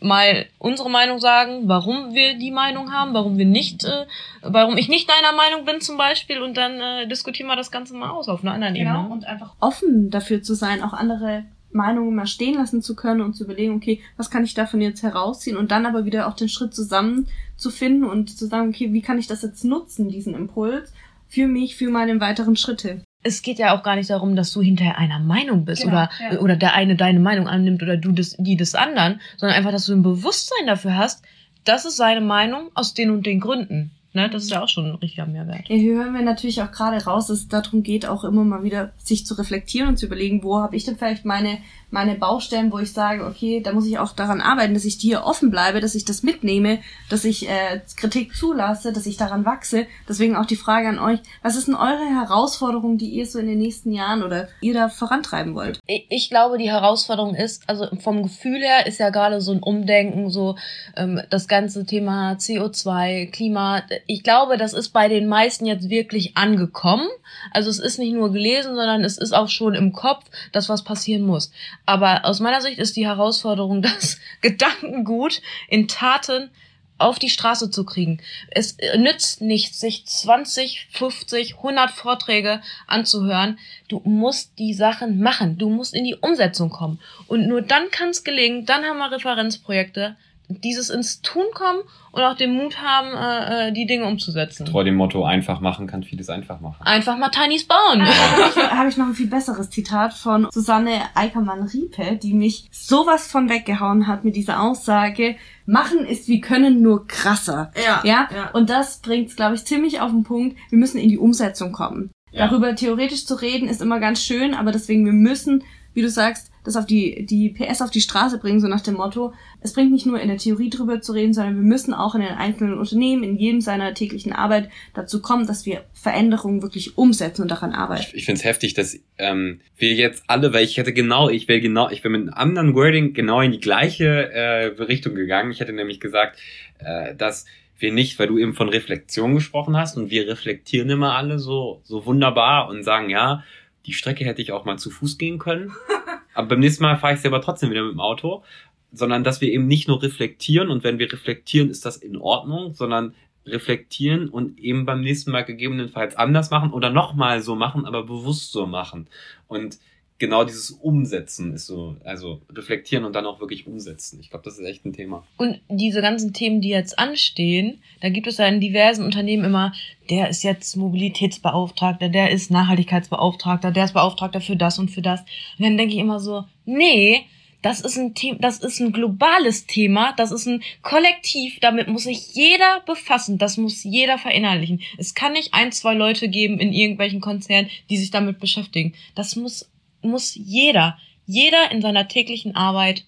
mal unsere Meinung sagen, warum wir die Meinung haben, warum wir nicht, äh, warum ich nicht deiner Meinung bin zum Beispiel und dann äh, diskutieren wir das Ganze mal aus auf einer anderen genau, Ebene. und einfach offen dafür zu sein, auch andere Meinungen mal stehen lassen zu können und zu überlegen, okay, was kann ich davon jetzt herausziehen und dann aber wieder auch den Schritt zusammen zu finden und zu sagen, okay, wie kann ich das jetzt nutzen, diesen Impuls, für mich, für meine weiteren Schritte es geht ja auch gar nicht darum, dass du hinterher einer Meinung bist genau, oder, ja. oder der eine deine Meinung annimmt oder du das, die des anderen, sondern einfach, dass du ein Bewusstsein dafür hast, das ist seine Meinung aus den und den Gründen. Ne, das ist ja auch schon ein richtiger Mehrwert. Ja, hier hören wir natürlich auch gerade raus, dass es darum geht, auch immer mal wieder sich zu reflektieren und zu überlegen, wo habe ich denn vielleicht meine meine Baustellen, wo ich sage, okay, da muss ich auch daran arbeiten, dass ich dir offen bleibe, dass ich das mitnehme, dass ich äh, Kritik zulasse, dass ich daran wachse. Deswegen auch die Frage an euch, was ist denn eure Herausforderung, die ihr so in den nächsten Jahren oder ihr da vorantreiben wollt? Ich, ich glaube, die Herausforderung ist, also vom Gefühl her ist ja gerade so ein Umdenken, so ähm, das ganze Thema CO2, Klima. Ich glaube, das ist bei den meisten jetzt wirklich angekommen. Also es ist nicht nur gelesen, sondern es ist auch schon im Kopf, dass was passieren muss. Aber aus meiner Sicht ist die Herausforderung, das Gedankengut in Taten auf die Straße zu kriegen. Es nützt nichts, sich 20, 50, 100 Vorträge anzuhören. Du musst die Sachen machen. Du musst in die Umsetzung kommen. Und nur dann kann es gelingen. Dann haben wir Referenzprojekte dieses ins Tun kommen und auch den Mut haben, äh, äh, die Dinge umzusetzen. Treu dem Motto, einfach machen kann vieles einfach machen. Einfach mal Tinys bauen. Ja. habe ich noch ein viel besseres Zitat von Susanne Eickermann-Riepe, die mich sowas von weggehauen hat mit dieser Aussage, machen ist wie können nur krasser. Ja. Ja. ja. Und das bringt es, glaube ich, ziemlich auf den Punkt. Wir müssen in die Umsetzung kommen. Ja. Darüber theoretisch zu reden ist immer ganz schön, aber deswegen, wir müssen, wie du sagst, das auf die, die PS auf die Straße bringen, so nach dem Motto, es bringt nicht nur in der Theorie drüber zu reden, sondern wir müssen auch in den einzelnen Unternehmen, in jedem seiner täglichen Arbeit dazu kommen, dass wir Veränderungen wirklich umsetzen und daran arbeiten. Ich, ich finde es heftig, dass ähm, wir jetzt alle, weil ich hätte genau, ich wäre genau, ich wäre mit einem anderen Wording genau in die gleiche äh, Richtung gegangen. Ich hätte nämlich gesagt, äh, dass wir nicht, weil du eben von Reflexion gesprochen hast und wir reflektieren immer alle so, so wunderbar und sagen, ja, die Strecke hätte ich auch mal zu Fuß gehen können. Aber beim nächsten Mal fahre ich sie aber trotzdem wieder mit dem Auto. Sondern dass wir eben nicht nur reflektieren und wenn wir reflektieren, ist das in Ordnung, sondern reflektieren und eben beim nächsten Mal gegebenenfalls anders machen oder nochmal so machen, aber bewusst so machen. Und genau dieses Umsetzen ist so, also reflektieren und dann auch wirklich umsetzen. Ich glaube, das ist echt ein Thema. Und diese ganzen Themen, die jetzt anstehen, da gibt es ja in diversen Unternehmen immer, der ist jetzt Mobilitätsbeauftragter, der ist Nachhaltigkeitsbeauftragter, der ist Beauftragter für das und für das. Und dann denke ich immer so, nee, das ist ein Thema, das ist ein globales Thema, das ist ein Kollektiv, damit muss sich jeder befassen, das muss jeder verinnerlichen. Es kann nicht ein, zwei Leute geben in irgendwelchen Konzernen, die sich damit beschäftigen. Das muss muss jeder, jeder in seiner täglichen Arbeit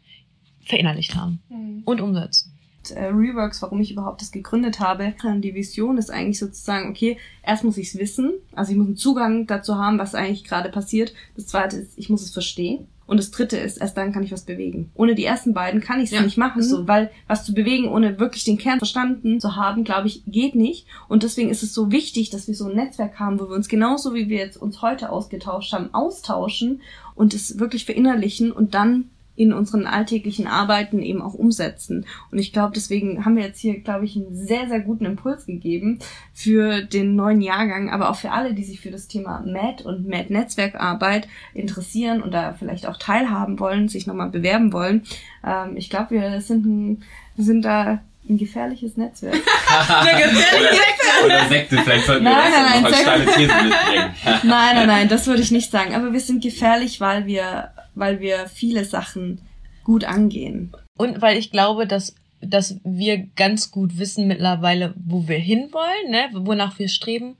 verinnerlicht haben mhm. und umsetzen. äh, Reworks, warum ich überhaupt das gegründet habe. Die Vision ist eigentlich sozusagen, okay, erst muss ich es wissen, also ich muss einen Zugang dazu haben, was eigentlich gerade passiert. Das zweite ist, ich muss es verstehen. Und das dritte ist, erst dann kann ich was bewegen. Ohne die ersten beiden kann ich es ja, nicht machen, so, weil was zu bewegen, ohne wirklich den Kern verstanden zu haben, glaube ich, geht nicht. Und deswegen ist es so wichtig, dass wir so ein Netzwerk haben, wo wir uns genauso wie wir jetzt uns heute ausgetauscht haben, austauschen und es wirklich verinnerlichen und dann in unseren alltäglichen Arbeiten eben auch umsetzen. Und ich glaube, deswegen haben wir jetzt hier, glaube ich, einen sehr, sehr guten Impuls gegeben für den neuen Jahrgang, aber auch für alle, die sich für das Thema MAD und MAD-Netzwerkarbeit interessieren und da vielleicht auch teilhaben wollen, sich nochmal bewerben wollen. Ähm, ich glaube, wir sind, ein, sind da ein gefährliches Netzwerk. Eine gefährliche oder, oder Sekte, vielleicht sollten nein, wir das nein, nein, als steile These mitbringen. nein, nein, nein, das würde ich nicht sagen. Aber wir sind gefährlich, weil wir weil wir viele Sachen gut angehen. Und weil ich glaube, dass dass wir ganz gut wissen mittlerweile, wo wir hinwollen, ne, wonach wir streben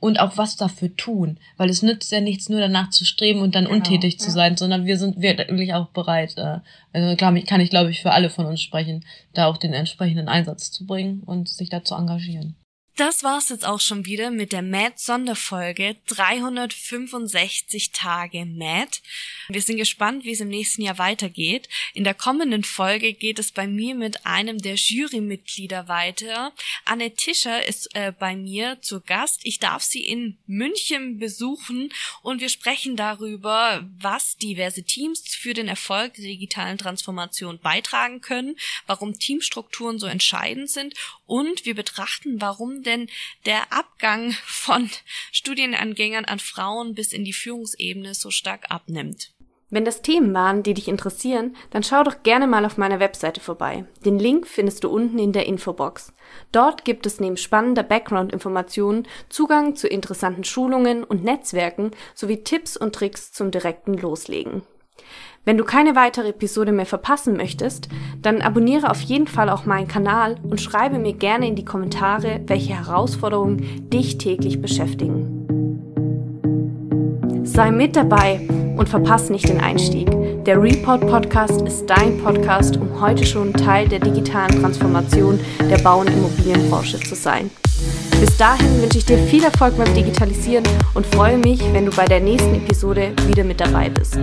und auch was dafür tun, weil es nützt ja nichts nur danach zu streben und dann genau, untätig zu ja. sein, sondern wir sind wirklich auch bereit, äh, also klar kann ich glaube ich für alle von uns sprechen, da auch den entsprechenden Einsatz zu bringen und sich da zu engagieren. Das war's jetzt auch schon wieder mit der MAD Sonderfolge 365 Tage MAD. Wir sind gespannt, wie es im nächsten Jahr weitergeht. In der kommenden Folge geht es bei mir mit einem der Jurymitglieder weiter. Anne Tischer ist äh, bei mir zu Gast. Ich darf sie in München besuchen und wir sprechen darüber, was diverse Teams für den Erfolg der digitalen Transformation beitragen können, warum Teamstrukturen so entscheidend sind und wir betrachten, warum denn der Abgang von Studienangängern an Frauen bis in die Führungsebene so stark abnimmt. Wenn das Themen waren, die dich interessieren, dann schau doch gerne mal auf meiner Webseite vorbei. Den Link findest du unten in der Infobox. Dort gibt es neben spannender Background-Informationen Zugang zu interessanten Schulungen und Netzwerken sowie Tipps und Tricks zum direkten Loslegen. Wenn du keine weitere Episode mehr verpassen möchtest, dann abonniere auf jeden Fall auch meinen Kanal und schreibe mir gerne in die Kommentare, welche Herausforderungen dich täglich beschäftigen. Sei mit dabei und verpasse nicht den Einstieg. Der Report Podcast ist dein Podcast, um heute schon Teil der digitalen Transformation der Bau- und Immobilienbranche zu sein. Bis dahin wünsche ich dir viel Erfolg beim Digitalisieren und freue mich, wenn du bei der nächsten Episode wieder mit dabei bist.